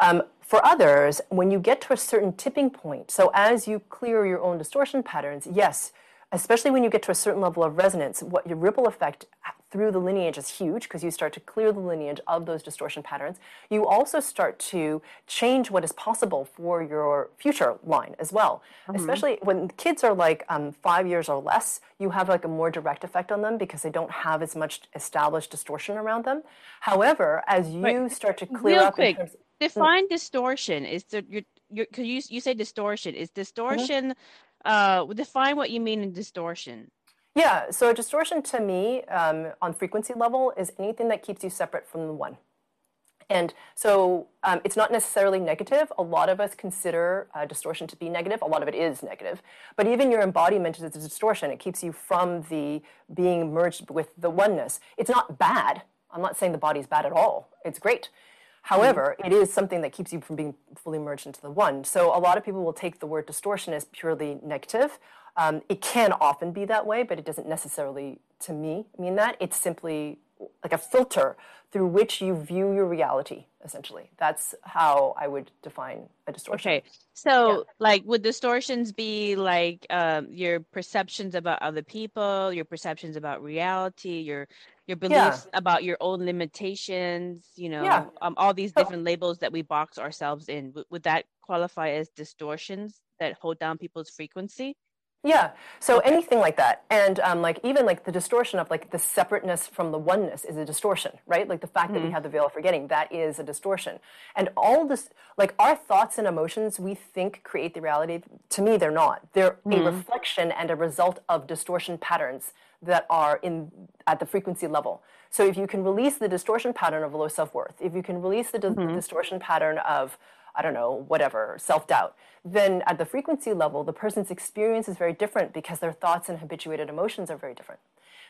Um, for others, when you get to a certain tipping point, so as you clear your own distortion patterns, yes, especially when you get to a certain level of resonance, what your ripple effect through the lineage is huge because you start to clear the lineage of those distortion patterns. You also start to change what is possible for your future line as well. Mm-hmm. Especially when kids are like um, five years or less, you have like a more direct effect on them because they don't have as much established distortion around them. However, as you right. start to clear Real up, quick, terms, define mm, distortion. Is the you you you you say distortion? Is mm-hmm. distortion? Mm-hmm uh, define what you mean in distortion. Yeah, so a distortion to me um, on frequency level is anything that keeps you separate from the one. And so um, it's not necessarily negative. A lot of us consider uh, distortion to be negative. A lot of it is negative. But even your embodiment is a distortion. It keeps you from the being merged with the oneness. It's not bad. I'm not saying the body's bad at all. It's great. However, it is something that keeps you from being fully merged into the one. So a lot of people will take the word distortion as purely negative. Um, it can often be that way, but it doesn't necessarily, to me, mean that. It's simply like a filter through which you view your reality, essentially. That's how I would define a distortion. Okay. So, yeah. like, would distortions be like um, your perceptions about other people, your perceptions about reality, your your beliefs yeah. about your own limitations you know yeah. um, all these different labels that we box ourselves in w- would that qualify as distortions that hold down people's frequency yeah so okay. anything like that and um, like even like the distortion of like the separateness from the oneness is a distortion right like the fact mm-hmm. that we mm-hmm. have the veil of forgetting that is a distortion and all this like our thoughts and emotions we think create the reality to me they're not they're mm-hmm. a reflection and a result of distortion patterns that are in at the frequency level. So if you can release the distortion pattern of low self-worth, if you can release the mm-hmm. distortion pattern of I don't know, whatever, self-doubt, then at the frequency level, the person's experience is very different because their thoughts and habituated emotions are very different.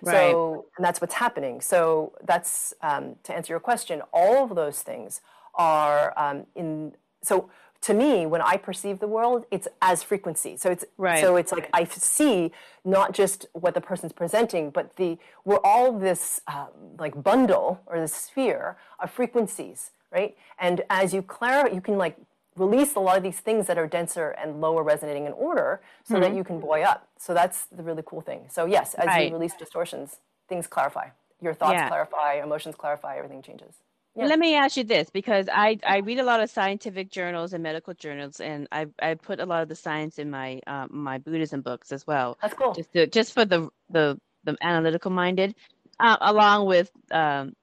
Right. So, and that's what's happening. So that's um, to answer your question. All of those things are um, in. So to me, when I perceive the world, it's as frequency. So it's right. so it's like I see not just what the person's presenting, but the we're all this um, like bundle or the sphere of frequencies, right? And as you clarify, you can like release a lot of these things that are denser and lower resonating in order, so mm-hmm. that you can buoy up. So that's the really cool thing. So yes, as right. you release distortions, things clarify. Your thoughts yeah. clarify, emotions clarify, everything changes. Yeah. Let me ask you this because I, I read a lot of scientific journals and medical journals, and I, I put a lot of the science in my uh, my Buddhism books as well. That's cool. Just to, just for the the, the analytical minded, uh, along with um,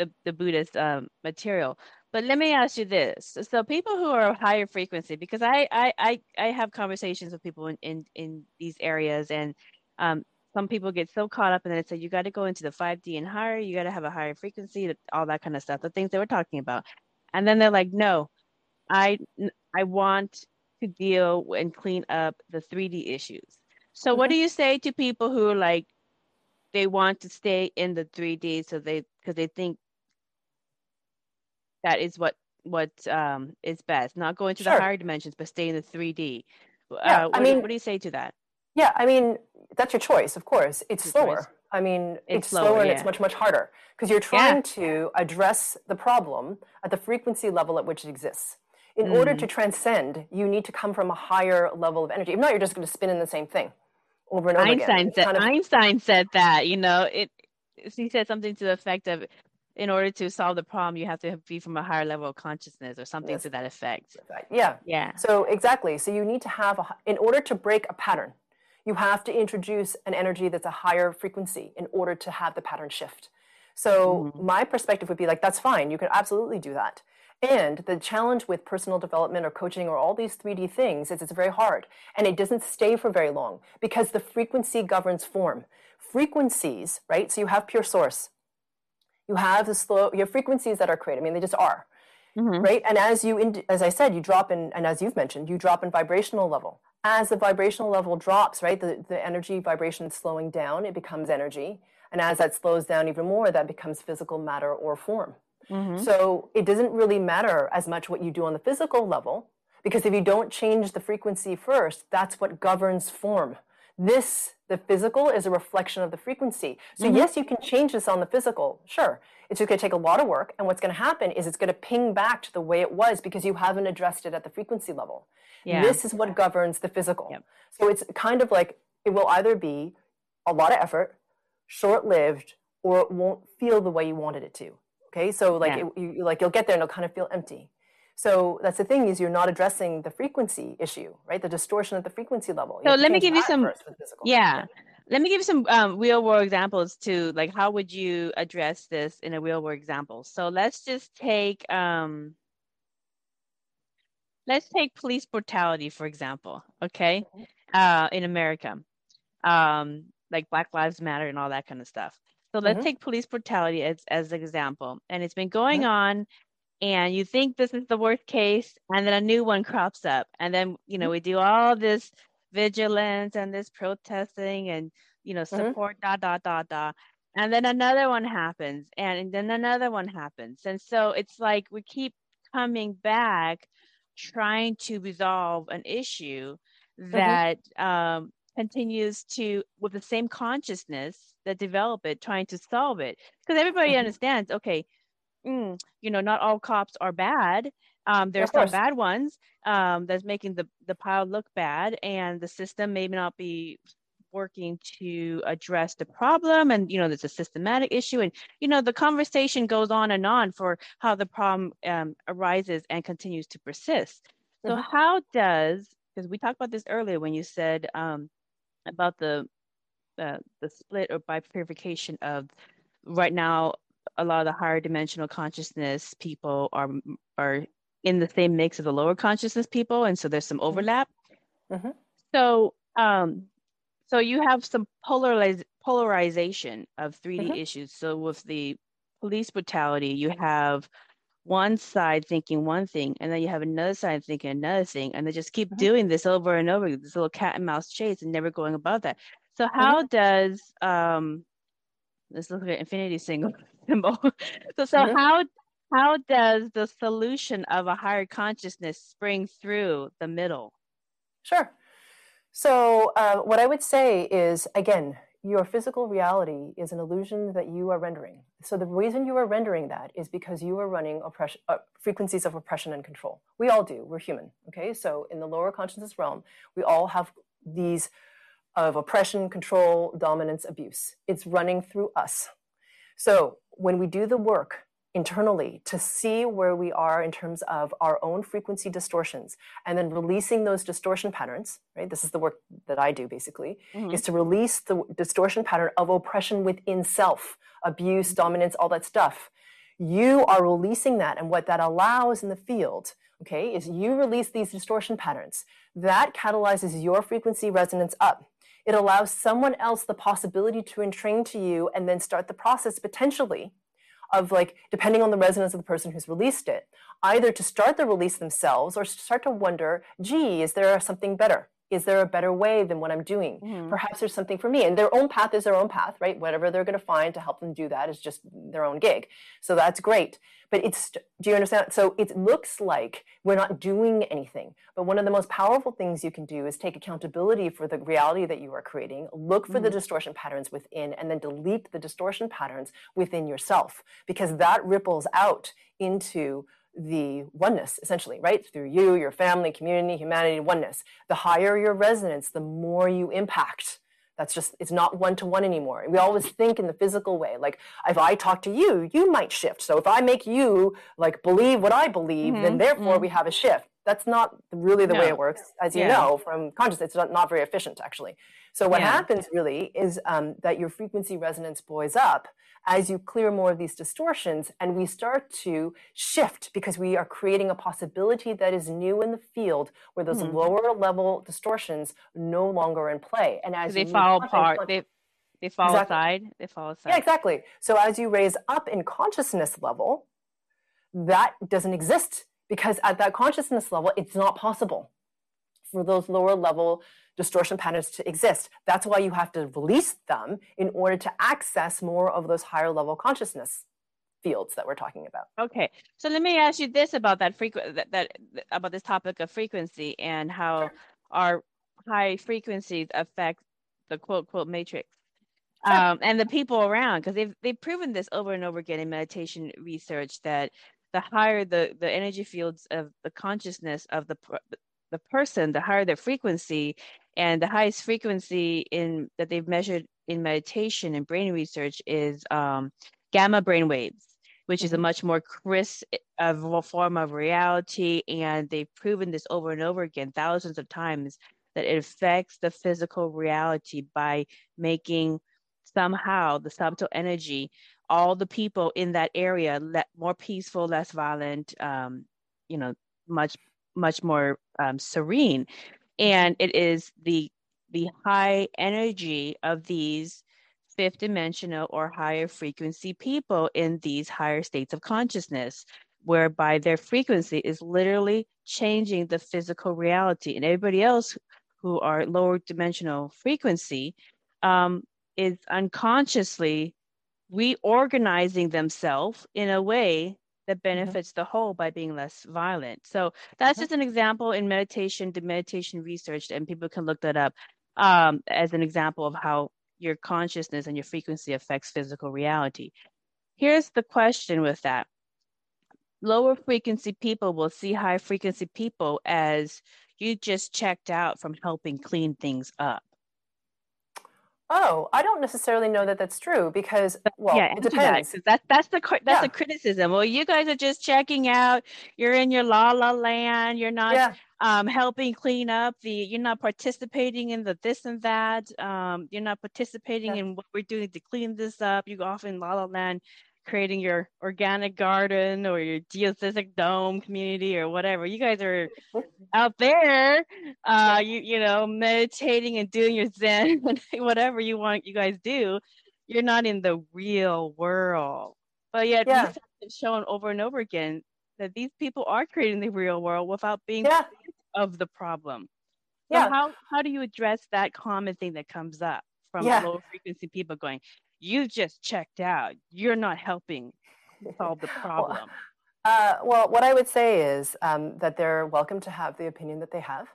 the the Buddhist um, material. But let me ask you this: so people who are higher frequency, because I I I, I have conversations with people in in, in these areas, and um, some people get so caught up in it. So you got to go into the 5D and higher. You got to have a higher frequency, all that kind of stuff. The things they were talking about, and then they're like, no, I I want to deal and clean up the 3D issues. So mm-hmm. what do you say to people who are like they want to stay in the 3D so they because they think that is what what um is best, not going to sure. the higher dimensions, but stay in the 3D. Yeah, uh, what, I mean, what do you say to that? Yeah, I mean, that's your choice, of course. It's slower. Choice. I mean, it's, it's slower, slower, and yeah. it's much, much harder because you're trying yeah. to address the problem at the frequency level at which it exists. In mm. order to mm. transcend, you need to come from a higher level of energy. If not, you're just going to spin in the same thing over and over Einstein again. Said, kind of... Einstein said that, you know, it. he said something to the effect of, in order to solve the problem, you have to be from a higher level of consciousness or something yes. to that effect. Yeah. Yeah. So exactly. So you need to have a, in order to break a pattern, you have to introduce an energy that's a higher frequency in order to have the pattern shift. So mm-hmm. my perspective would be like, that's fine. You can absolutely do that. And the challenge with personal development or coaching or all these 3D things is it's very hard and it doesn't stay for very long because the frequency governs form. Frequencies, right? So you have pure source. You have the slow, you have frequencies that are created. I mean, they just are, mm-hmm. right? And as you, as I said, you drop in, and as you've mentioned, you drop in vibrational level. As the vibrational level drops, right, the, the energy vibration is slowing down, it becomes energy. And as that slows down even more, that becomes physical matter or form. Mm-hmm. So it doesn't really matter as much what you do on the physical level, because if you don't change the frequency first, that's what governs form. This, the physical, is a reflection of the frequency. So, mm-hmm. yes, you can change this on the physical, sure. It's just going to take a lot of work. And what's going to happen is it's going to ping back to the way it was because you haven't addressed it at the frequency level. Yeah. This is what governs the physical. Yep. So, it's kind of like it will either be a lot of effort, short lived, or it won't feel the way you wanted it to. Okay, so like yeah. it, you, like you'll get there and it'll kind of feel empty. So that's the thing is you're not addressing the frequency issue, right? The distortion at the frequency level. You so let me give you some. Yeah. Let me give you some um, real world examples to Like, how would you address this in a real world example? So let's just take um, let's take police brutality for example. Okay, mm-hmm. uh, in America, um, like Black Lives Matter and all that kind of stuff. So let's mm-hmm. take police brutality as, as an example. And it's been going mm-hmm. on and you think this is the worst case and then a new one crops up and then you know mm-hmm. we do all this vigilance and this protesting and you know mm-hmm. support mm-hmm. da da da da and then another one happens and then another one happens and so it's like we keep coming back trying to resolve an issue mm-hmm. that um, continues to with the same consciousness that develop it trying to solve it because everybody mm-hmm. understands okay mm, you know not all cops are bad. Um, there's some bad ones um, that's making the the pile look bad and the system may not be working to address the problem and you know there's a systematic issue and you know the conversation goes on and on for how the problem um, arises and continues to persist. So mm-hmm. how does because we talked about this earlier when you said um, about the uh, the split or bifurcation of right now a lot of the higher dimensional consciousness people are are in the same mix of the lower consciousness people and so there's some mm-hmm. overlap mm-hmm. so um so you have some polariz- polarization of 3d mm-hmm. issues so with the police brutality you have one side thinking one thing and then you have another side thinking another thing and they just keep mm-hmm. doing this over and over this little cat and mouse chase and never going above that so how mm-hmm. does um let's look at infinity single symbol so so mm-hmm. how how does the solution of a higher consciousness spring through the middle sure so uh, what i would say is again your physical reality is an illusion that you are rendering. So the reason you are rendering that is because you are running oppression, uh, frequencies of oppression and control. We all do. We're human. Okay. So in the lower consciousness realm, we all have these of oppression, control, dominance, abuse. It's running through us. So when we do the work internally to see where we are in terms of our own frequency distortions and then releasing those distortion patterns right? This is the work that i do basically mm-hmm. is to release the distortion pattern of oppression within self abuse dominance all that stuff. You are releasing that and what that allows in the field okay is you release these distortion patterns. That catalyzes your frequency resonance up it allows someone else the possibility to entrain to you and then start the process potentially of like depending on the resonance of the person who's released it either to start the release themselves or start to wonder gee is there something better is there a better way than what i'm doing? Mm-hmm. perhaps there's something for me and their own path is their own path right? Whatever they're going to find to help them do that is just their own gig. So that's great. But it's do you understand? So it looks like we're not doing anything but one of the most powerful things you can do is take accountability for the reality that you are creating look for mm-hmm. the distortion patterns within and then delete the distortion patterns within yourself because that ripples out into the oneness essentially right? Through you your family community humanity oneness. The higher your resonance the more you impact. That's just it's not one to one anymore we always think in the physical way like if i talk to you you might shift. So if i make you like believe what i believe mm-hmm. then therefore mm-hmm. we have a shift That's not really the No. way it works, as you Yeah. know from consciousness. It's not, very efficient, actually. So what Yeah. happens really is um, that your frequency resonance buoys up as you clear more of these distortions, and we start to shift because we are creating a possibility that is new in the field where those Mhm. lower level distortions no longer in play. And as they you fall apart. They they fall Exactly. aside. They fall aside. yeah, exactly. So as you raise up in consciousness level, that doesn't exist because at that consciousness level, it's not possible for those lower level distortion patterns to exist. That's why you have to release them in order to access more of those higher level consciousness fields that we're talking about. Okay, so let me ask you this about that frequent that, that about this topic of frequency and how Sure. our high frequencies affect the quote quote matrix. Sure. Um, and the people around, because they've they've proven this over and over again in meditation research that the higher the the energy fields of the consciousness of the the person, the higher their frequency, and the highest frequency in that they've measured in meditation and brain research is um, gamma brain waves, which is a Mhm. much more crisp a form of reality. And they've proven this over and over again, thousands of times, that it affects the physical reality by making somehow the subtle energy, all the people in that area, le- more peaceful, less violent, um, you know, much much more um, serene. And it is the the high energy of these fifth dimensional or higher frequency people in these higher states of consciousness, whereby their frequency is literally changing the physical reality. And everybody else who are lower dimensional frequency um, is unconsciously reorganizing themselves in a way that benefits the whole by being less violent. So that's Mhm. just an example in meditation, the meditation research, and people can look that up um, as an example of how your consciousness and your frequency affects physical reality. Here's the question with that. Lower frequency people will see high frequency people as you just checked out from helping clean things up. Oh, I don't necessarily know that that's true because, well, yeah, it depends. that, that's that's the that's Yeah. the criticism. Well, you guys are just checking out. You're in your la la land. You're not Yeah, um, helping clean up the. You're not participating in the this and that. Um, you're not participating Yeah. in what we're doing to clean this up. You go off in la la land, creating your organic garden or your geodesic dome community or whatever. You guys are out there, uh, you you know, meditating and doing your zen, whatever you want, you guys do. You're not in the real world, but yet Yeah. has shown over and over again that these people are creating the real world without being yeah, of the problem. So yeah. how how do you address that common thing that comes up from Yeah. low frequency people going, you just checked out, you're not helping solve the problem. Uh, well, what I would say is um, that they're welcome to have the opinion that they have,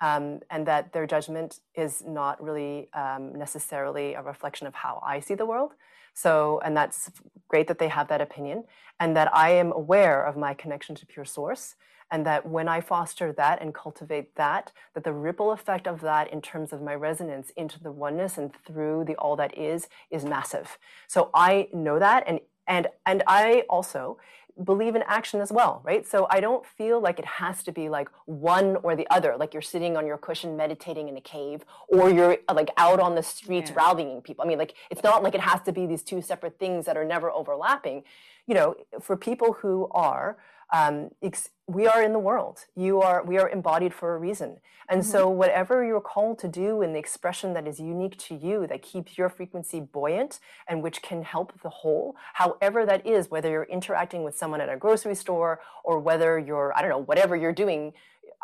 um, and that their judgment is not really um, necessarily a reflection of how I see the world. So, and that's great that they have that opinion, and that I am aware of my connection to pure source, and that when I foster that and cultivate that, that the ripple effect of that in terms of my resonance into the oneness and through the all that is is massive. So I know that, and and and I also believe in action as well, right? So I don't feel like it has to be like one or the other, like you're sitting on your cushion meditating in a cave or you're like out on the streets Yeah. rallying people. I mean, like it's not like it has to be these two separate things that are never overlapping. You know, for people who are um, ex- we are in the world. You are we are embodied for a reason. And so whatever you're called to do in the expression that is unique to you, that keeps your frequency buoyant and which can help the whole, however that is, whether you're interacting with someone at a grocery store or whether you're, I don't know, whatever you're doing,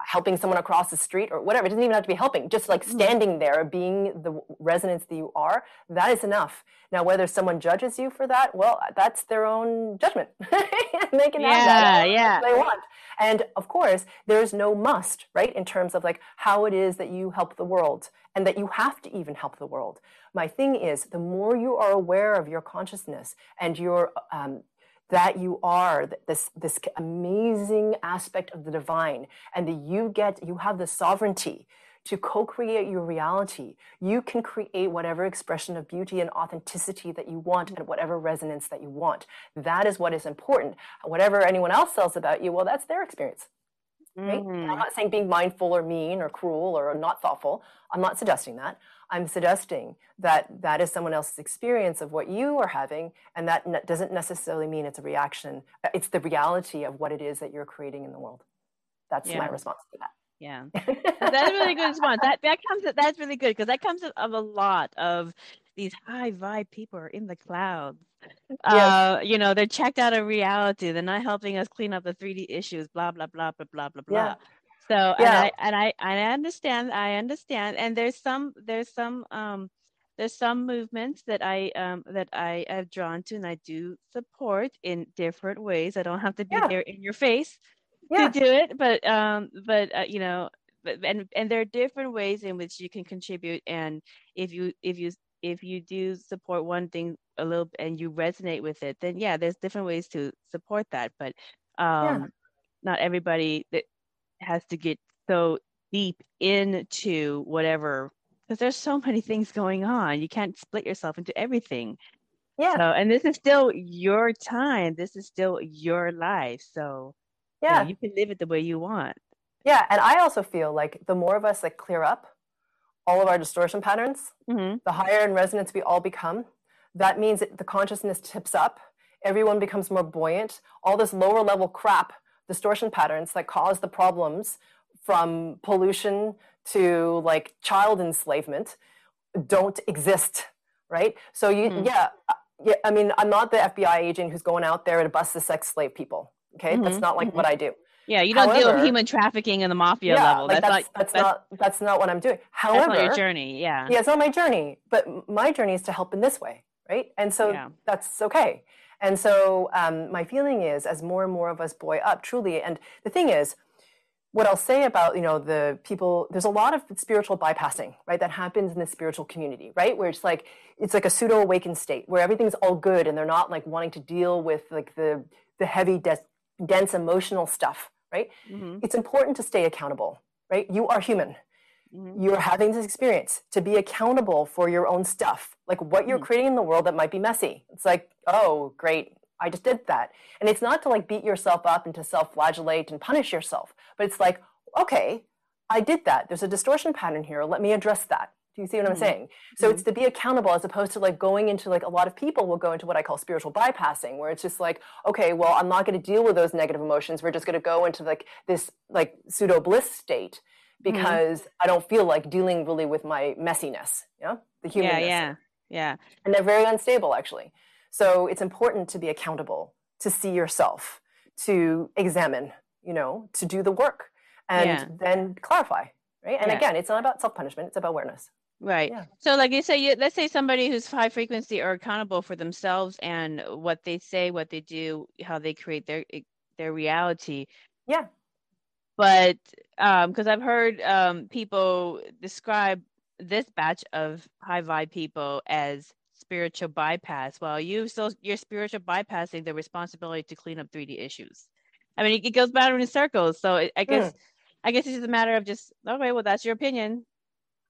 helping someone across the street or whatever. It doesn't even have to be helping, just like standing there, being the resonance that you are, that is enough. Now, whether someone judges you for that, well, that's their own judgment. they can have that Yeah, yeah. they want. And of course, there's no must, right, in terms of like how it is that you help the world and that you have to even help the world. My thing is, the more you are aware of your consciousness and your um, that you are this this amazing aspect of the divine, and that you get you have the sovereignty to co-create your reality. You can create whatever expression of beauty and authenticity that you want and whatever resonance that you want. That is what is important. Whatever anyone else says about you, well, that's their experience. right? Mm-hmm. I'm not saying being mindful or mean or cruel or not thoughtful. I'm not suggesting that. I'm suggesting that that is someone else's experience of what you are having, and that ne- doesn't necessarily mean it's a reaction. Uh, it's the reality of what it is that you're creating in the world. That's yeah. my response to that. Yeah, that's a really good response. That that comes. That's really good because that comes of a lot of these high vibe people are in the clouds. Yes. Uh, you know, they're checked out of reality. They're not helping us clean up the 3D issues. Blah blah blah blah blah blah blah. So yeah. and I and I I understand. I understand. And there's some there's some um there's some movements that I um that I have drawn to and I do support in different ways. I don't have to be yeah. there in your face yeah. to do it but um but uh, you know but, and and there are different ways in which you can contribute and if you if you if you do support one thing a little and you resonate with it then yeah there's different ways to support that but um yeah. not everybody that has to get so deep into whatever because there's so many things going on you can't split yourself into everything yeah so, and this is still your time this is still your life so yeah. you can live it the way you want. Yeah. And I also feel like the more of us like clear up all of our distortion patterns, mm-hmm. the higher in resonance we all become. That means that the consciousness tips up, everyone becomes more buoyant. All this lower level crap, distortion patterns that cause the problems from pollution to like child enslavement don't exist, right? So you, mm-hmm. yeah, uh, yeah. I mean, I'm not the FBI agent who's going out there to bust the sex slave people. Okay, mm-hmm. that's not like mm-hmm. what I do. Yeah, you don't However, deal with human trafficking and the mafia yeah, level. Like that's, that's, not, that's, that's, not that's not what I'm doing. However, your journey. Yeah, yeah, it's not my journey, but my journey is to help in this way, right? And so yeah. that's okay. And so um, my feeling is, as more and more of us buoy up, truly. And the thing is, what I'll say about you know the people, there's a lot of spiritual bypassing, right? That happens in the spiritual community, right? Where it's like it's like a pseudo awakened state where everything's all good and they're not like wanting to deal with like the the heavy des- dense emotional stuff, right? Mm-hmm. It's important to stay accountable, right? You are human. Mm-hmm. You're having this experience to be accountable for your own stuff, like what you're mm-hmm. creating in the world that might be messy. It's like, oh, great, I just did that. And it's not to like beat yourself up and to self flagellate and punish yourself, but it's like, okay, I did that. There's a distortion pattern here. Let me address that. Do you see what mm-hmm. I'm saying? So mm-hmm. it's to be accountable as opposed to like going into like a lot of people will go into what I call spiritual bypassing, where it's just like, okay, well, I'm not going to deal with those negative emotions. We're just going to go into like this like pseudo bliss state. Because mm-hmm. I don't feel like dealing really with my messiness, you know, the human. Yeah, yeah, yeah. And they're very unstable actually. So it's important to be accountable, to see yourself, to examine, you know, to do the work, and yeah. then clarify. Right. And yeah. again, it's not about self punishment; it's about awareness. Right. Yeah. So, like you say, you, let's say somebody who's high frequency or accountable for themselves and what they say, what they do, how they create their their reality. Yeah. But because um, I've heard um, people describe this batch of high vibe people as spiritual bypass. Well, you still you're spiritual bypassing the responsibility to clean up 3D issues. I mean, it, it goes back in circles. So it, I guess. Mm. I guess it's just a matter of just okay. Well, that's your opinion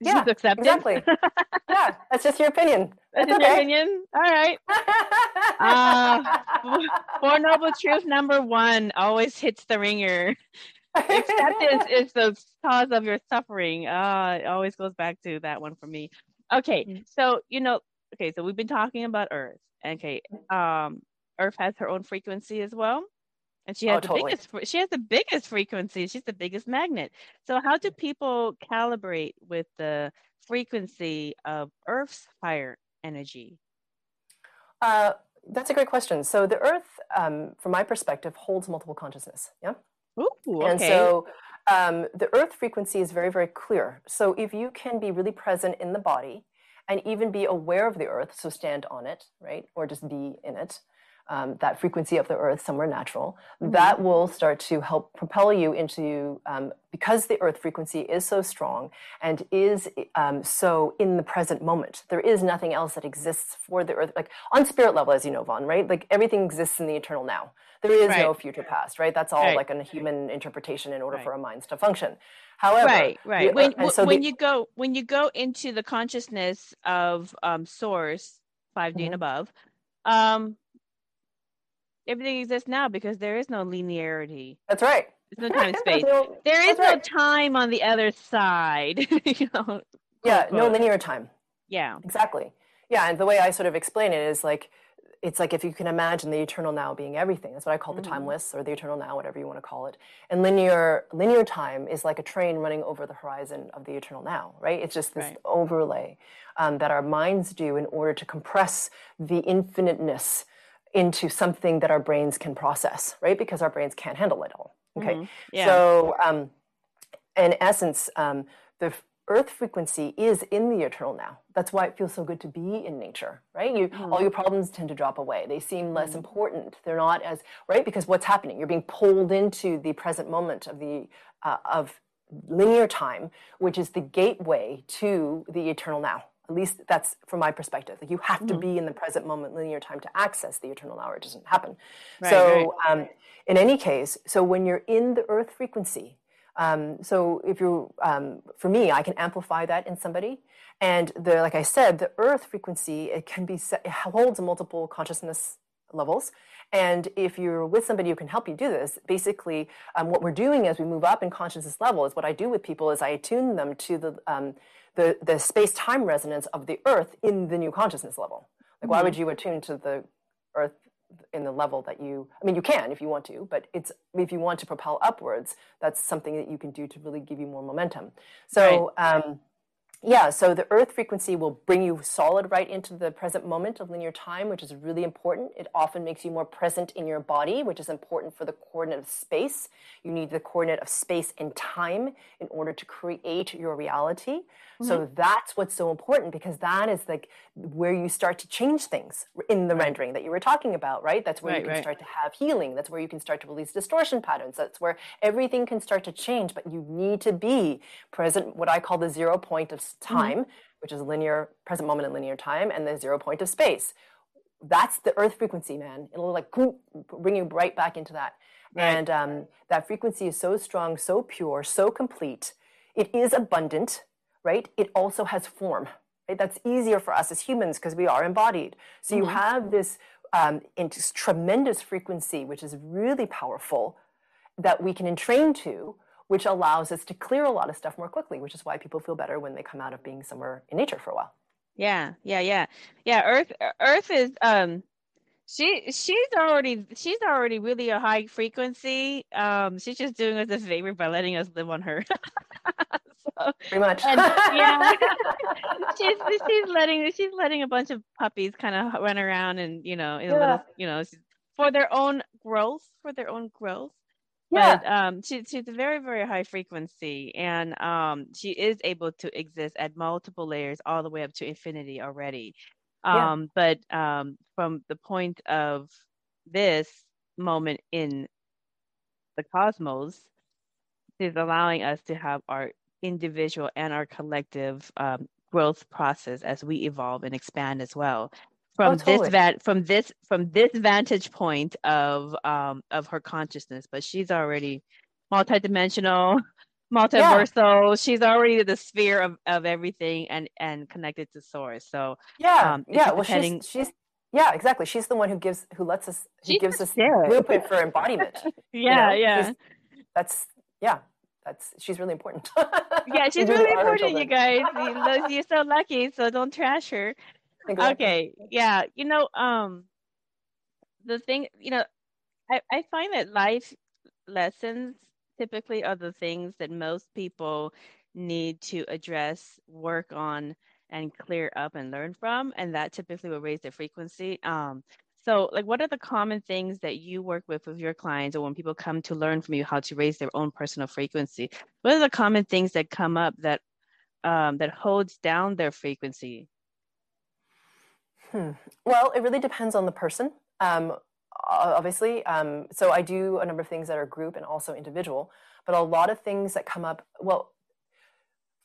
yeah, exactly. yeah, that's just your opinion. That's, that's okay. your opinion. All right. uh, Four Noble Truth number one always hits the ringer. Acceptance is the cause of your suffering. Uh, it always goes back to that one for me. Okay, mm-hmm. so you know, okay, so we've been talking about Earth. Okay, um, Earth has her own frequency as well and she has oh, the totally. biggest she has the biggest frequency she's the biggest magnet so how do people calibrate with the frequency of earth's higher energy uh, that's a great question so the earth um, from my perspective holds multiple consciousness yeah Ooh, okay. and so um, the earth frequency is very very clear so if you can be really present in the body and even be aware of the earth so stand on it right or just be in it um, that frequency of the earth somewhere natural mm-hmm. that will start to help propel you into um, because the earth frequency is so strong and is um, so in the present moment there is nothing else that exists for the earth like on spirit level as you know vaughn right like everything exists in the eternal now there is right. no future past right that's all right. like a human interpretation in order right. for our minds to function however right right when, so when the, you go when you go into the consciousness of um, source 5d mm-hmm. and above um everything exists now because there is no linearity. That's right. There's no time and space. no, there is no right. time on the other side. you know, yeah, no linear time. Yeah. Exactly. Yeah, and the way I sort of explain it is like it's like if you can imagine the eternal now being everything. That's what I call mm-hmm. the timeless or the eternal now, whatever you want to call it. And linear linear time is like a train running over the horizon of the eternal now, right? It's just this right. overlay um, that our minds do in order to compress the infiniteness into something that our brains can process, right? Because our brains can't handle it all. Okay. Mm-hmm. Yeah. So, um, in essence, um, the earth frequency is in the eternal now. That's why it feels so good to be in nature, right? You, mm-hmm. all your problems tend to drop away. They seem less mm-hmm. important. They're not as right because what's happening? You're being pulled into the present moment of the uh, of linear time, which is the gateway to the eternal now. Least that's from my perspective. Like you have mm-hmm. to be in the present moment, linear time, to access the eternal or it doesn't happen. Right, so, right. Um, in any case, so when you're in the earth frequency, um, so if you, um, for me, I can amplify that in somebody, and the like I said, the Earth frequency it can be set, it holds multiple consciousness levels. And if you're with somebody who can help you do this, basically, um, what we're doing as we move up in consciousness level is what I do with people is I attune them to the um, the, the space time resonance of the Earth in the new consciousness level. Like, mm-hmm. why would you attune to the Earth in the level that you i mean you can if you want to but it's if you want to propel upwards that's something that you can do to really give you more momentum so right. um, yeah, so the earth frequency will bring you solid right into the present moment of linear time, which is really important. It often makes you more present in your body, which is important for the coordinate of space. You need the coordinate of space and time in order to create your reality. Mm-hmm. So that's what's so important because that is like where you start to change things in the rendering that you were talking about, right? That's where right, you can right. start to have healing. That's where you can start to release distortion patterns. That's where everything can start to change, but you need to be present, what I call the zero point of Mm-hmm. time, mm-hmm. which is linear, present moment in linear time, and the zero point of space. That's the earth frequency, man. It'll like bring you right back into that. Right. And um, that frequency is so strong, so pure, so complete. It is abundant, right? It also has form. Right? That's easier for us as humans because we are embodied. So mm-hmm. you have this um, tremendous frequency, which is really powerful, that we can entrain to, which allows us to clear a lot of stuff more quickly, which is why people feel better when they come out of being somewhere in nature for a while. Yeah, yeah, yeah. Yeah, Earth Earth is um she she's already she's already really a high frequency. Um she's just doing us a favor by letting us live on her. so, Pretty much. And, yeah. she's she's letting she's letting a bunch of puppies kind of run around and you know, yeah. little, you know, for their own growth, for their own growth yeah. But um, she, she's a very, very high frequency, and um, she is able to exist at multiple layers all the way up to infinity already. Um, yeah. But um, from the point of this moment in the cosmos, is allowing us to have our individual and our collective um, growth process as we evolve and expand as well from oh, totally. this from this from this vantage point of um of her consciousness but she's already multidimensional multiversal. Yeah. she's already the sphere of, of everything and and connected to source. So yeah um, yeah well she's, she's yeah exactly. She's the one who gives who lets us who gives us blueprint for embodiment yeah you know? yeah. that's yeah that's she's really important. Yeah she's really important you guys. You're so lucky so don't trash her okay yeah you know um the thing you know I, I find that life lessons typically are the things that most people need to address work on and clear up and learn from and that typically will raise their frequency um so like what are the common things that you work with with your clients or when people come to learn from you how to raise their own personal frequency? What are the common things that come up that um, that holds down their frequency Hmm. Well, it really depends on the person. Um, obviously, um, so I do a number of things that are group and also individual, but a lot of things that come up. Well,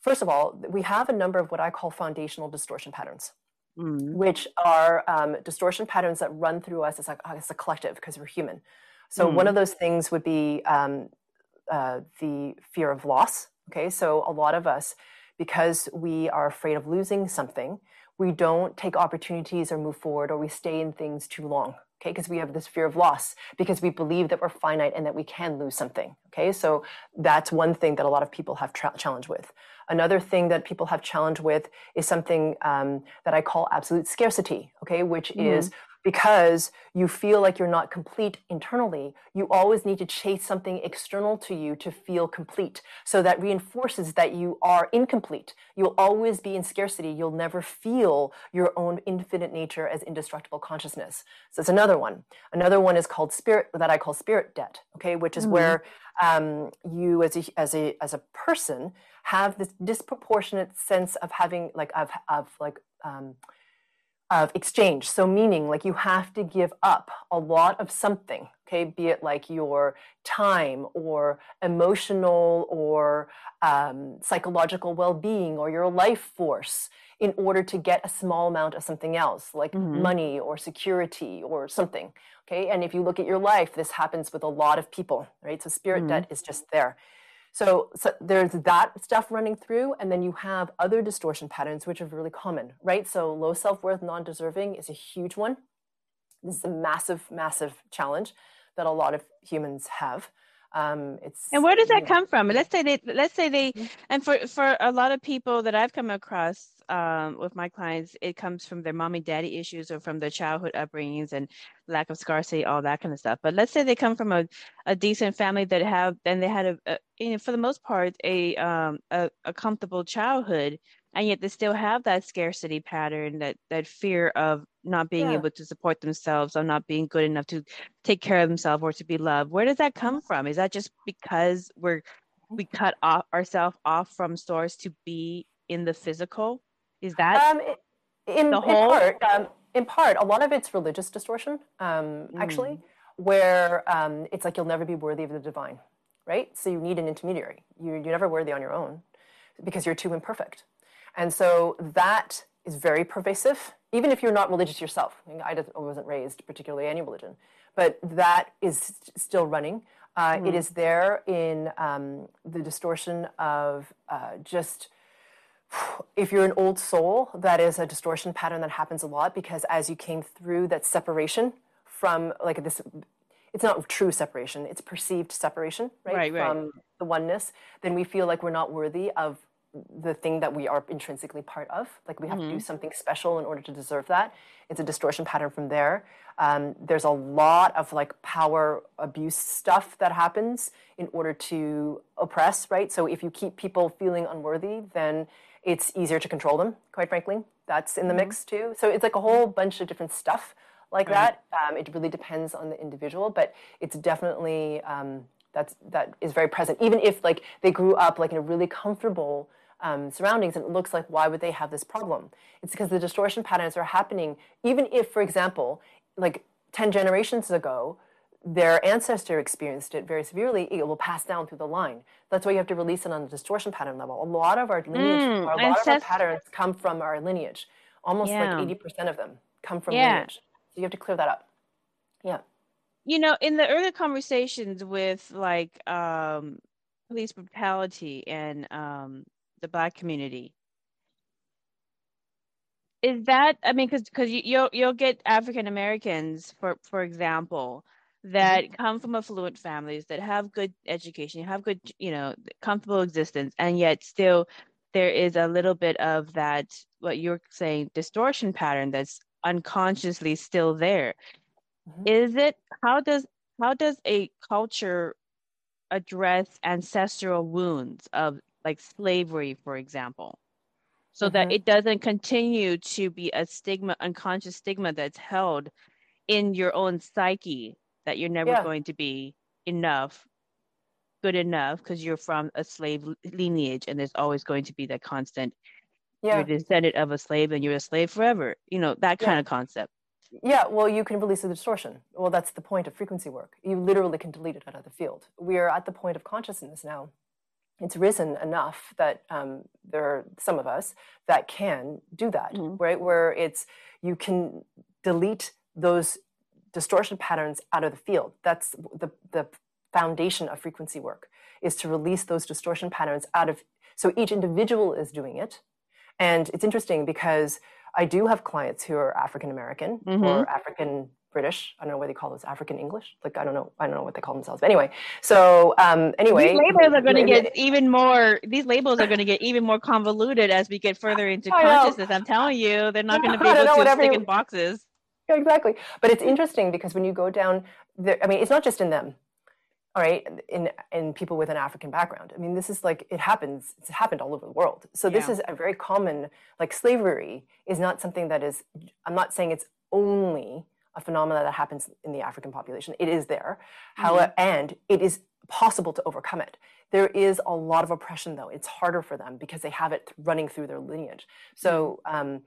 first of all, we have a number of what I call foundational distortion patterns. Mm. Which are um, distortion patterns that run through us as a, as a collective because we're human. So, mm. one of those things would be um, uh, the fear of loss. Okay, so a lot of us, because we are afraid of losing something, we don't take opportunities or move forward or we stay in things too long okay? Because we have this fear of loss because we believe that we're finite and that we can lose something okay? So that's one thing that a lot of people have tra- challenge with. Another thing that people have challenge with is something um, that i call absolute scarcity okay? Which mm-hmm. is because you feel like you're not complete internally, you always need to chase something external to you to feel complete. So that reinforces that you are incomplete. You'll always be in scarcity. You'll never feel your own infinite nature as indestructible consciousness. So it's another one. Another one is called spirit, that I call spirit debt, okay, which is mm-hmm. where um, you as a, as a, as a person have this disproportionate sense of having like, of, of like, um, of exchange. So, meaning like you have to give up a lot of something, okay, be it like your time or emotional or um, psychological well being or your life force in order to get a small amount of something else, like mm-hmm. money or security or something. Okay. And if you look at your life, this happens with a lot of people, right? So, spirit mm-hmm. debt is just there. So, so, there's that stuff running through, and then you have other distortion patterns, which are really common, right? So low self-worth, non-deserving is a huge one. This is a massive, massive challenge that a lot of humans have. Um, it's and where does that come from? Let's say they, let's say they, mm-hmm. and for for a lot of people that I've come across, um, with my clients, it comes from their mommy daddy issues or from their childhood upbringings and lack of scarcity, all that kind of stuff. But let's say they come from a, a decent family that have, and they had a, a you know, for the most part, a, um, a, a comfortable childhood, and yet they still have that scarcity pattern, that that fear of not being yeah. able to support themselves or not being good enough to take care of themselves or to be loved. Where does that come from? Is that just because we're we cut off ourselves off from source to be in the physical? Is that um, in, the whole? In part, um, in part, a lot of it's religious distortion, um, mm. actually, where um, it's like you'll never be worthy of the divine, right? So you need an intermediary. You, you're never worthy on your own because you're too imperfect. And so that is very pervasive, even if you're not religious yourself. I, mean, I wasn't raised particularly any religion, but that is still running. Uh, mm. It is there in um, the distortion of uh, just if you're an old soul, that is a distortion pattern that happens a lot because as you came through that separation from like this, it's not true separation, it's perceived separation, right? right from right. the oneness, then we feel like we're not worthy of the thing that we are intrinsically part of. Like we have mm-hmm. to do mm-hmm. something special in order to deserve that. It's a distortion pattern from there. Um, there's a lot of like power abuse stuff that happens in order to oppress, right? So if you keep people feeling unworthy, then it's easier to control them, quite frankly. That's in the mm-hmm. mix too. So it's like a whole bunch of different stuff like that. Um, it really depends on the individual, but it's definitely um, that's that is very present. Even if like they grew up like in a really comfortable um, surroundings, and it looks like why would they have this problem? It's because the distortion patterns are happening. Even if, for example, like ten generations ago, their ancestor experienced it very severely, it will pass down through the line. That's why you have to release it on the distortion pattern level. A lot of our lineage, mm, a lot ancest- of our patterns come from our lineage. Almost yeah. like 80% of them come from yeah. lineage. So you have to clear that up. Yeah. You know, in the earlier conversations with like um, police brutality and um, the black community, is that I mean, because because you, you'll you'll get African Americans, for for example, that mm-hmm. come from affluent families that have good education, have good, you know, comfortable existence, and yet still there is a little bit of that what you're saying distortion pattern that's unconsciously still there. Mm-hmm. Is it how does how does a culture address ancestral wounds of like slavery, for example? So mm-hmm. that it doesn't continue to be a stigma, unconscious stigma that's held in your own psyche that you're never yeah. going to be enough good enough because you're from a slave lineage and there's always going to be that constant yeah. you're descendant of a slave and you're a slave forever you know that kind yeah. of concept yeah well you can release the distortion well that's the point of frequency work you literally can delete it out of the field we are at the point of consciousness now it's risen enough that um, there are some of us that can do that mm-hmm. right where it's you can delete those distortion patterns out of the field. That's the, the foundation of frequency work is to release those distortion patterns out of so each individual is doing it and it's interesting because i do have clients who are african american mm-hmm. or african British. I don't know what they call this African English. Like I don't know. I don't know what they call themselves. But anyway, so um, anyway, these labels are going to get even more. These labels are going to get even more convoluted as we get further into consciousness. I'm telling you, they're not going to be able to stick in boxes. Yeah, exactly. But it's interesting because when you go down, there, I mean, it's not just in them. All right, in in people with an African background. I mean, this is like it happens. It's happened all over the world. So this yeah. is a very common. Like slavery is not something that is. I'm not saying it's only a phenomenon that happens in the African population. It is there, mm-hmm. However, and it is possible to overcome it. There is a lot of oppression, though. It's harder for them because they have it running through their lineage. So mm-hmm. um,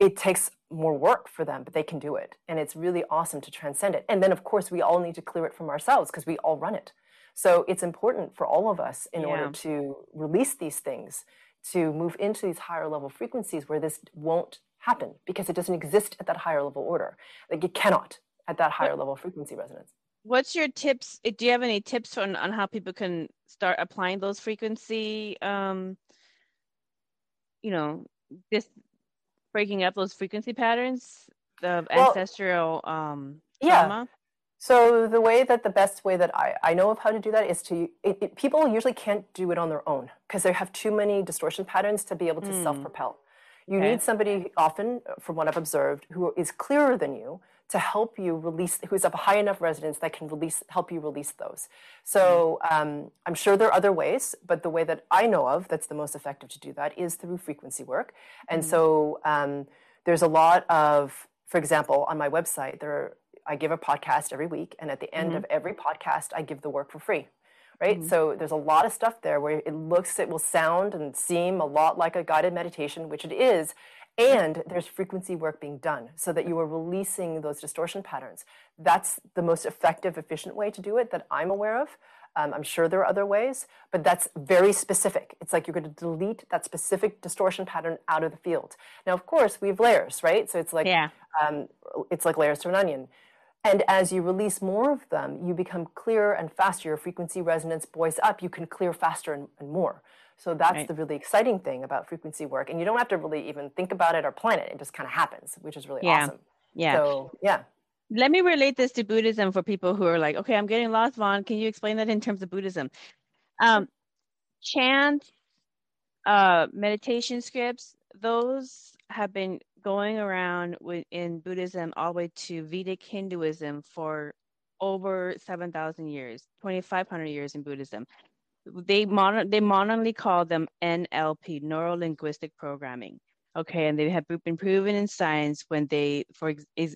it takes more work for them, but they can do it, and it's really awesome to transcend it. And then, of course, we all need to clear it from ourselves because we all run it. So it's important for all of us in yeah. order to release these things, to move into these higher level frequencies where this won't happen because it doesn't exist at that higher level order. Like it cannot at that higher level frequency resonance. What's your tips? Eh, do you have any tips on, on how people can start applying those frequency, um, you know, just breaking up those frequency patterns of well, ancestral um, trauma? Yeah. So the way that the best way that I, I know of how to do that is to it, it, people usually can't do it on their own because they have too many distortion patterns to be able to mm. self-propel. You okay. need somebody often, from what I've observed, who is clearer than you to help you release, who's of a high enough resonance that can release, help you release those. So um, I'm sure there are other ways, but the way that I know of that's the most effective to do that is through frequency work. And mm-hmm. so um, there's a lot of, for example, on my website, there I give a podcast every week, and at the end mm-hmm. of every podcast, I give the work for free right? Mm-hmm. So there's a lot of stuff there where it looks, it will sound and seem a lot like a guided meditation, which it is. And there's frequency work being done so that you are releasing those distortion patterns. That's the most effective, efficient way to do it that I'm aware of. Um, I'm sure there are other ways, but that's very specific. It's like you're going to delete that specific distortion pattern out of the field. Now, of course, we have layers, right? So it's like yeah. um, it's like layers to an onion. And as you release more of them, you become clearer and faster. Your frequency resonance buoys up. You can clear faster and, and more. So that's right. the really exciting thing about frequency work. And you don't have to really even think about it or plan it. It just kind of happens, which is really yeah. awesome. Yeah. So, yeah. Let me relate this to Buddhism for people who are like, okay, I'm getting lost, Vaughn. Can you explain that in terms of Buddhism? Um, chant, uh, meditation scripts, those have been going around in Buddhism all the way to Vedic Hinduism for over 7,000 years, 2,500 years in Buddhism. They, mon- they modernly call them NLP, Neuro Linguistic Programming. Okay, and they have been proven in science when they, for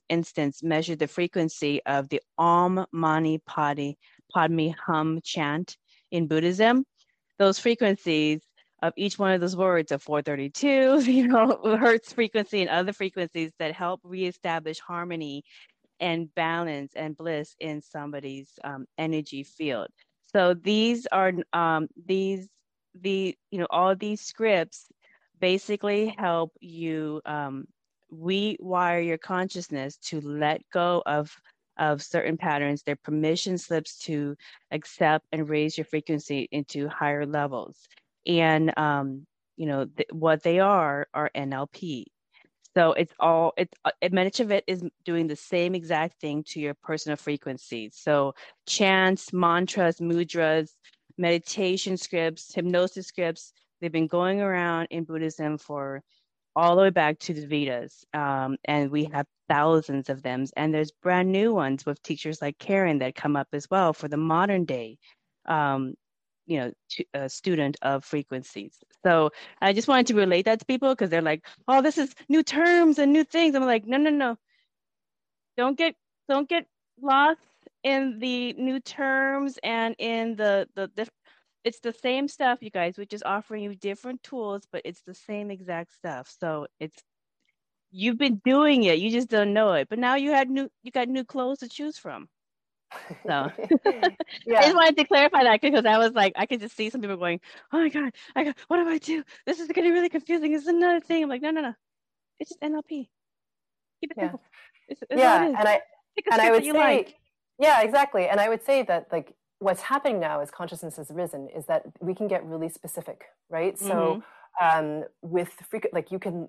instance, measured the frequency of the Om Mani Padme Hum chant in Buddhism. Those frequencies of each one of those words of 432, you know, hertz frequency and other frequencies that help reestablish harmony and balance and bliss in somebody's um, energy field. So these are um, these the you know all these scripts basically help you um, rewire your consciousness to let go of of certain patterns. They're permission slips to accept and raise your frequency into higher levels and um, you know th- what they are are NLP. So it's all it's much of it is doing the same exact thing to your personal frequency. So chants, mantras, mudras, meditation scripts, hypnosis scripts. They've been going around in Buddhism for all the way back to the Vedas, um, and we have thousands of them. And there's brand new ones with teachers like Karen that come up as well for the modern day um, you know a student of frequencies. So i just wanted to relate that to people because they're like oh this is new terms and new things. I'm like no no no. Don't get don't get lost in the new terms and in the the, the it's the same stuff you guys. We're just offering you different tools but it's the same exact stuff. So it's you've been doing it. You just don't know it. But now you had new you got new clothes to choose from so yeah. I just wanted to clarify that because I was like, I could just see some people going, "Oh my god, I got, what do I do? This is getting really confusing. This is another thing." I'm like, no, no, no, it's just NLP. Keep it yeah. simple. It's, it's yeah, and I and I would say, like. yeah, exactly. And I would say that like what's happening now as consciousness has risen is that we can get really specific, right? Mm-hmm. So um, with frequent, like you can,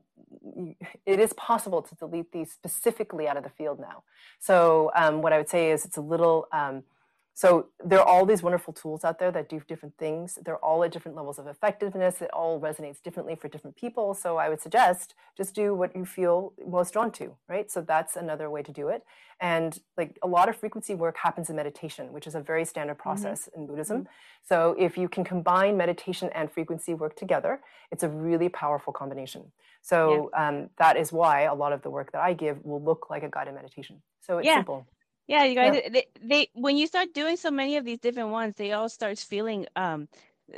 it is possible to delete these specifically out of the field now. So um, what I would say is it's a little, um, so there are all these wonderful tools out there that do different things. They're all at different levels of effectiveness. It all resonates differently for different people. So I would suggest just do what you feel most drawn to, right? So that's another way to do it. And like a lot of frequency work happens in meditation, which is a very standard mm-hmm. process mm-hmm. in Buddhism. Mm-hmm. So if you can combine meditation and frequency work together, it's a really powerful combination. So yeah. um, that is why a lot of the work that I give will look like a guided meditation. So it's yeah. simple. Yeah, you guys, yeah. They, they when you start doing so many of these different ones, they all starts feeling um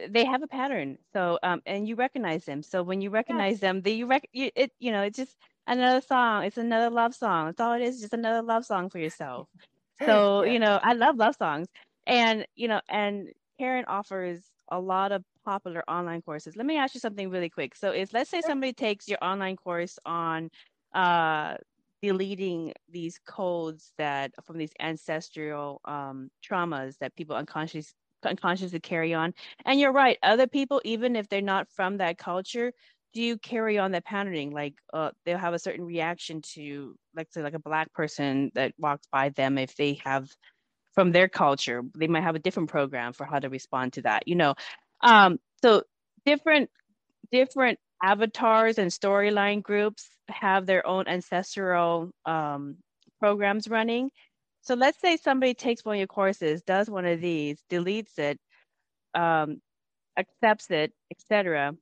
they have a pattern. So um and you recognize them. So when you recognize them, they you rec you, it you know it's just another song. It's another love song. it's all it is. Just another love song for yourself. So yeah. you know I love love songs, and you know and Karen offers a lot of popular online courses. Let me ask you something really quick. So if let's say somebody takes your online course on uh deleting these codes that from these ancestral um, traumas that people unconsciously unconsciously carry on. And you're right, other people, even if they're not from that culture, do carry on that patterning. Like uh, they'll have a certain reaction to, like, say, like a black person that walks by them if they have from their culture, they might have a different program for how to respond to that. You know, um, so different different avatars and storyline groups have their own ancestral um, programs running. So let's say somebody takes one of your courses, does one of these, deletes it, um, accepts it, etc.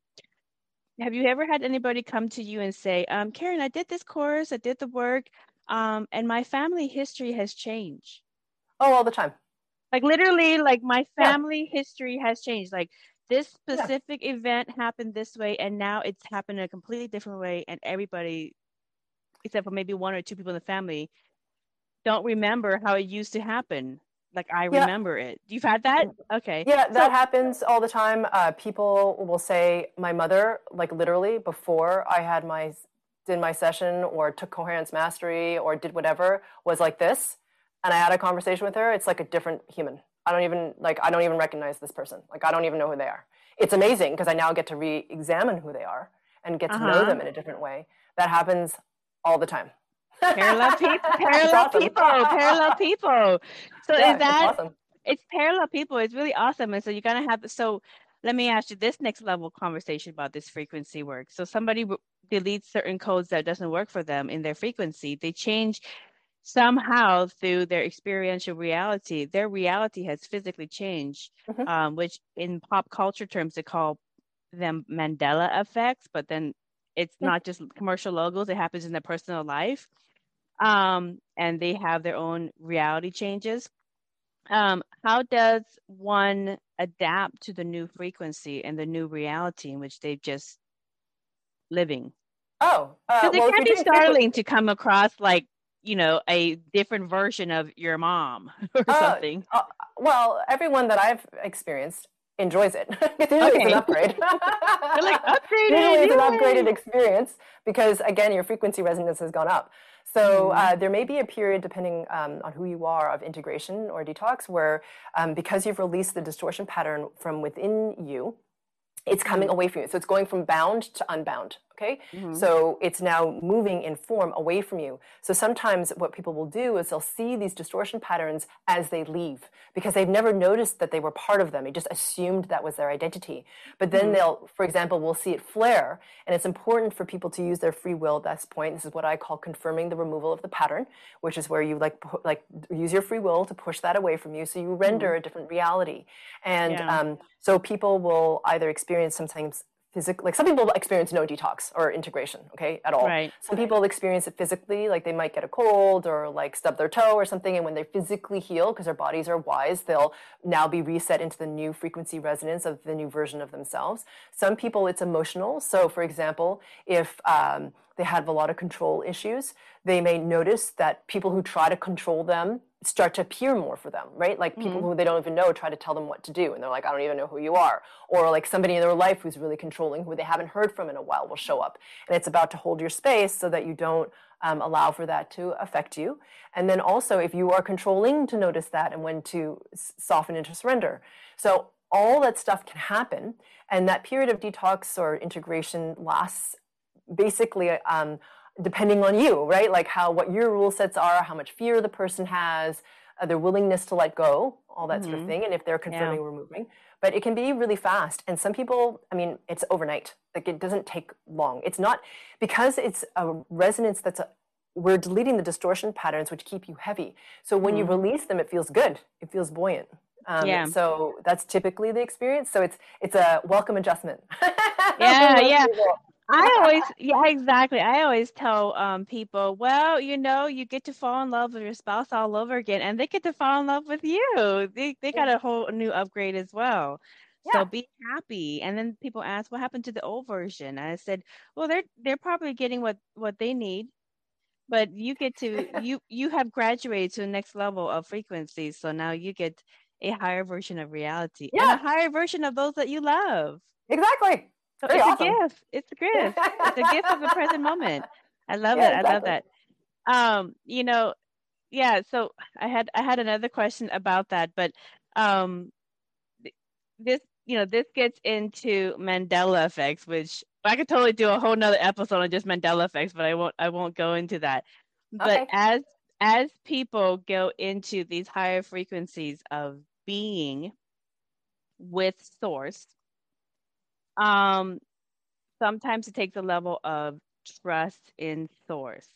Have you ever had anybody come to you and say, um, Karen, I did this course, I did the work, um, and my family history has changed? Oh, all the time. Like literally, like my family yeah. history has changed. Like this specific yeah. event happened this way and now it's happened in a completely different way and everybody except for maybe one or two people in the family don't remember how it used to happen. Like i yeah. remember it. You've had that? Okay. Yeah that so, happens all the time. Uh, people will say my mother like literally before i had my did my session or took coherence mastery or did whatever was like this and i had a conversation with her. It's like a different human I don't even like I don't even recognize this person. Like I don't even know who they are. It's amazing because I now get to re-examine who they are and get to uh-huh. know them in a different way. That happens all the time. parallel people, parallel awesome. people, parallel people. So yeah, is that it's, awesome. it's parallel people? It's really awesome. And so you're gonna have so. Let me ask you this next level conversation about this frequency work. So somebody deletes certain codes that doesn't work for them in their frequency. They change somehow through their experiential reality, their reality has physically changed, mm-hmm. um, which in pop culture terms they call them Mandela effects, but then it's mm-hmm. not just commercial logos, it happens in their personal life. Um, and they have their own reality changes. Um, how does one adapt to the new frequency and the new reality in which they've just living? Oh, uh, well, it can be startling to come across like you know a different version of your mom or uh, something uh, well everyone that i've experienced enjoys it it's okay. an upgrade like upgraded usually it's an upgraded experience because again your frequency resonance has gone up so mm-hmm. uh, there may be a period, depending um, on who you are, of integration or detox, where um, because you've released the distortion pattern from within you, it's coming mm-hmm. away from you. So it's going from bound to unbound. Okay. Mm-hmm. So it's now moving in form away from you. So sometimes what people will do is they'll see these distortion patterns as they leave because they've never noticed that they were part of them. They just assumed that was their identity. But then mm-hmm. they'll, for example, we'll see it flare. And it's important for people to use their free will at this point. This is what I call confirming the removal of the pattern, which is where you like, like use your free will to push that away from you. So you render mm-hmm. a different reality. And yeah. um, so people will either experience sometimes physically like some people experience no detox or integration okay at all. Right. some people experience it physically like they might get a cold or like stub their toe or something and when they physically heal because their bodies are wise they'll now be reset into the new frequency resonance of the new version of themselves. Some people it's emotional. So for example if um, they have a lot of control issues they may notice that people who try to control them start to appear more for them, right? Like people mm-hmm. who they don't even know try to tell them what to do, and they're like, I don't even know who you are. Or like somebody in their life who's really controlling, who they haven't heard from in a while, will show up. And it's about to hold your space so that you don't um, allow for that to affect you. And then also, if you are controlling, to notice that and when to soften into surrender. So all that stuff can happen. And that period of detox or integration lasts basically um, depending on you, right? Like how what your rule sets are, how much fear the person has, uh, their willingness to let go, all that mm-hmm. sort of mm-hmm. thing, and if they're confirming yeah. removing. But it can be really fast, and some people, I mean, it's overnight. Like it doesn't take long. It's not because it's a resonance that's a, we're deleting the distortion patterns which keep you heavy. So when mm-hmm. you release them, it feels good. It feels buoyant. Um, yeah. So that's typically the experience. So it's it's a welcome adjustment. yeah, yeah. I always, yeah, exactly. I always tell um, people, well, you know, you get to fall in love with your spouse all over again, and they get to fall in love with you. They they got a whole new upgrade as well. Yeah. So be happy. And then people ask, what happened to the old version? And I said, well, they're they're probably getting what what they need, but you get to you you have graduated to the next level of frequency. So now you get a higher version of reality yeah. and a higher version of those that you love. Exactly. So it's awesome. a gift. It's a gift. it's a gift of the present moment. I love yeah, it. Exactly. I love that. Um, you know, yeah, so I had I had another question about that, but um this you know, this gets into Mandela effects, which I could totally do a whole nother episode on just Mandela effects, but I won't I won't go into that. But okay. as as people go into these higher frequencies of being with source, um, sometimes it takes a level of trust in source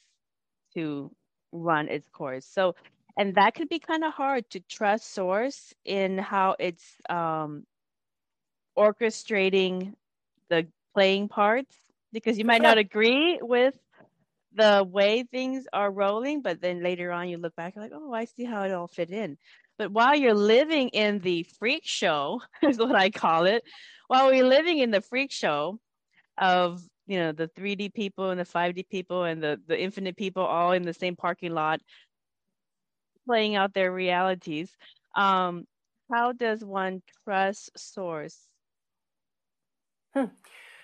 to run its course. So, and that can be kind of hard to trust source in how it's um, orchestrating the playing parts because you might not agree with the way things are rolling, but then later on you look back like, oh, I see how it all fit in. But while you're living in the freak show, is what I call it, while we're living in the freak show of you know the 3D people and the 5D people and the the infinite people all in the same parking lot playing out their realities, um, how does one trust source? Hmm.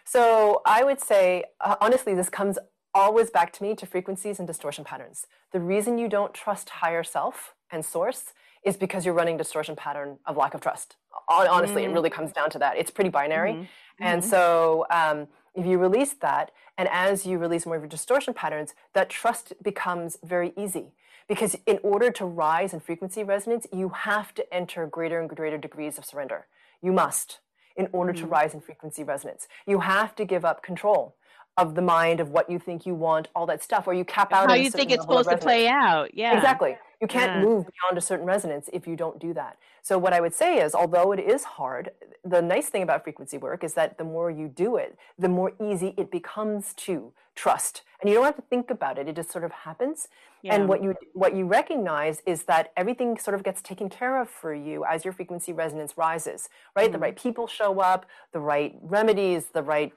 So I would say, uh, honestly, this comes always back to me to frequencies and distortion patterns. The reason you don't trust higher self and source is because you're running distortion pattern of lack of trust honestly, mm. it really comes down to that. It's pretty binary. Mm-hmm. And mm-hmm. so um, if you release that, and as you release more of your distortion patterns, that trust becomes very easy. Because in order to rise in frequency resonance, you have to enter greater and greater degrees of surrender. You must in order mm-hmm. to rise in frequency resonance. You have to give up control of the mind of what you think you want, all that stuff, or you cap out. How you think it's supposed to play out? Yeah, exactly. You can't yeah. move beyond a certain resonance if you don't do that. So what I would say is, although it is hard, the nice thing about frequency work is that the more you do it, the more easy it becomes to trust. And you don't have to think about it; it just sort of happens. Yeah. And what you what you recognize is that everything sort of gets taken care of for you as your frequency resonance rises. Right, mm-hmm. the right people show up, the right remedies, the right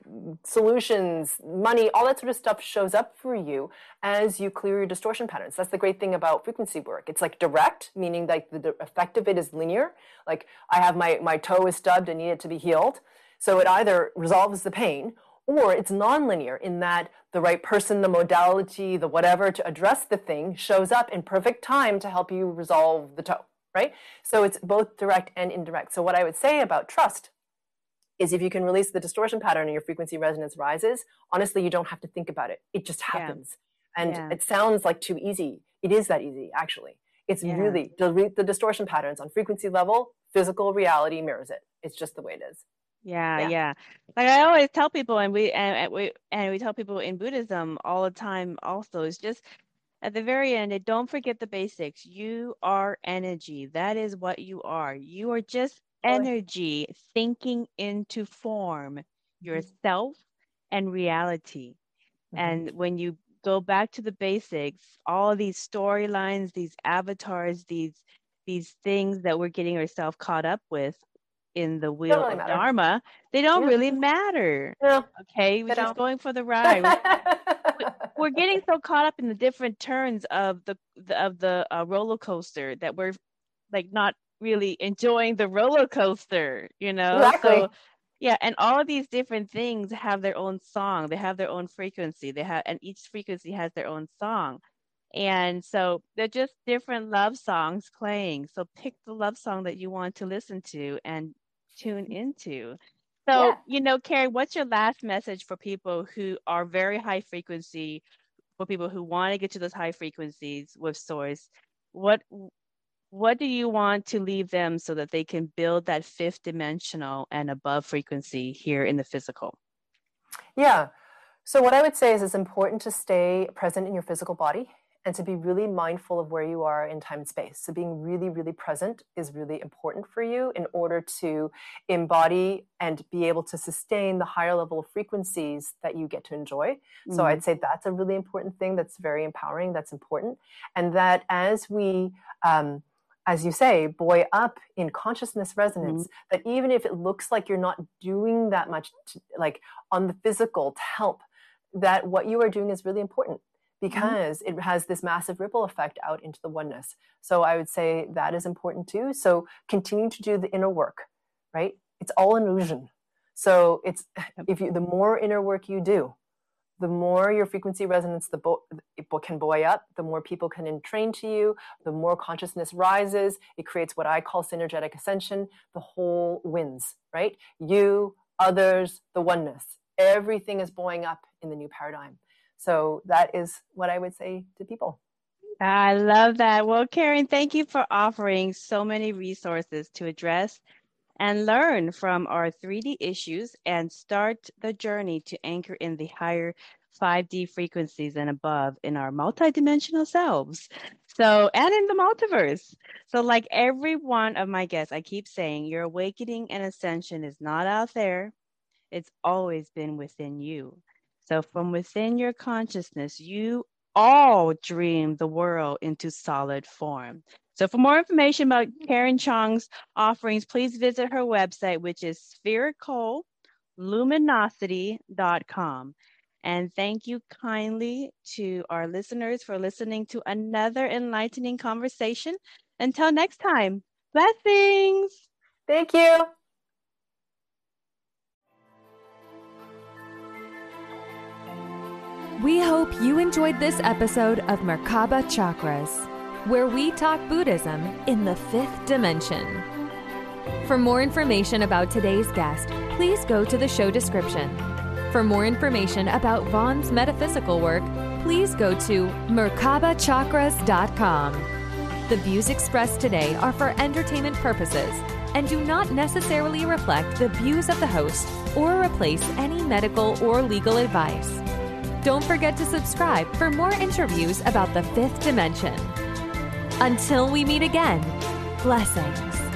solutions, money, all that sort of stuff shows up for you as you clear your distortion patterns. That's the great thing about frequency work. It's like direct, meaning like the effect of it is linear. Like I have my my toe is stubbed and need it to be healed. So it either resolves the pain or it's nonlinear in that the right person, the modality, the whatever to address the thing shows up in perfect time to help you resolve the toe, right? So it's both direct and indirect. So what I would say about trust is if you can release the distortion pattern and your frequency resonance rises, honestly, you don't have to think about it. It just happens. Yeah. And yeah. it sounds like too easy. It is that easy, actually. It's yeah. really the, the distortion patterns on frequency level, physical reality mirrors it. It's just the way it is. Yeah, yeah, yeah. Like I always tell people, and we and, and we and we tell people in Buddhism all the time. Also, is just at the very end, don't forget the basics. You are energy. That is what you are. You are just energy thinking into form, mm-hmm. yourself and reality. Mm-hmm. And when you go back to the basics, all these storylines, these avatars, these these things that we're getting ourselves caught up with in the wheel really of matter. dharma they don't yeah. really matter yeah. okay we're just going for the ride we're getting so caught up in the different turns of the, the of the uh, roller coaster that we're like not really enjoying the roller coaster you know exactly. so yeah and all of these different things have their own song they have their own frequency they have and each frequency has their own song and so they're just different love songs playing so pick the love song that you want to listen to and tune into. So, yeah. you know, Karen, what's your last message for people who are very high frequency, for people who want to get to those high frequencies with source? What what do you want to leave them so that they can build that fifth dimensional and above frequency here in the physical? Yeah. So what I would say is it's important to stay present in your physical body and to be really mindful of where you are in time and space. So, being really, really present is really important for you in order to embody and be able to sustain the higher level of frequencies that you get to enjoy. Mm-hmm. So, I'd say that's a really important thing that's very empowering, that's important. And that as we, um, as you say, buoy up in consciousness resonance, mm-hmm. that even if it looks like you're not doing that much, to, like on the physical to help, that what you are doing is really important. Because mm-hmm. it has this massive ripple effect out into the oneness. So I would say that is important too. So continue to do the inner work, right? It's all an illusion. So it's if you the more inner work you do, the more your frequency resonance the bo- can buoy up, the more people can entrain to you, the more consciousness rises. It creates what I call synergetic ascension. The whole wins, right? You, others, the oneness. Everything is buoying up in the new paradigm. So that is what I would say to people. I love that. Well, Karen, thank you for offering so many resources to address and learn from our 3D issues and start the journey to anchor in the higher 5D frequencies and above in our multidimensional selves. So, and in the multiverse. So, like every one of my guests, I keep saying your awakening and ascension is not out there, it's always been within you. So, from within your consciousness, you all dream the world into solid form. So, for more information about Karen Chong's offerings, please visit her website, which is sphericalluminosity.com. And thank you kindly to our listeners for listening to another enlightening conversation. Until next time, blessings. Thank you. We hope you enjoyed this episode of Merkaba Chakras, where we talk Buddhism in the fifth dimension. For more information about today's guest, please go to the show description. For more information about Vaughn's metaphysical work, please go to merkabachakras.com. The views expressed today are for entertainment purposes and do not necessarily reflect the views of the host or replace any medical or legal advice. Don't forget to subscribe for more interviews about the fifth dimension. Until we meet again, blessings.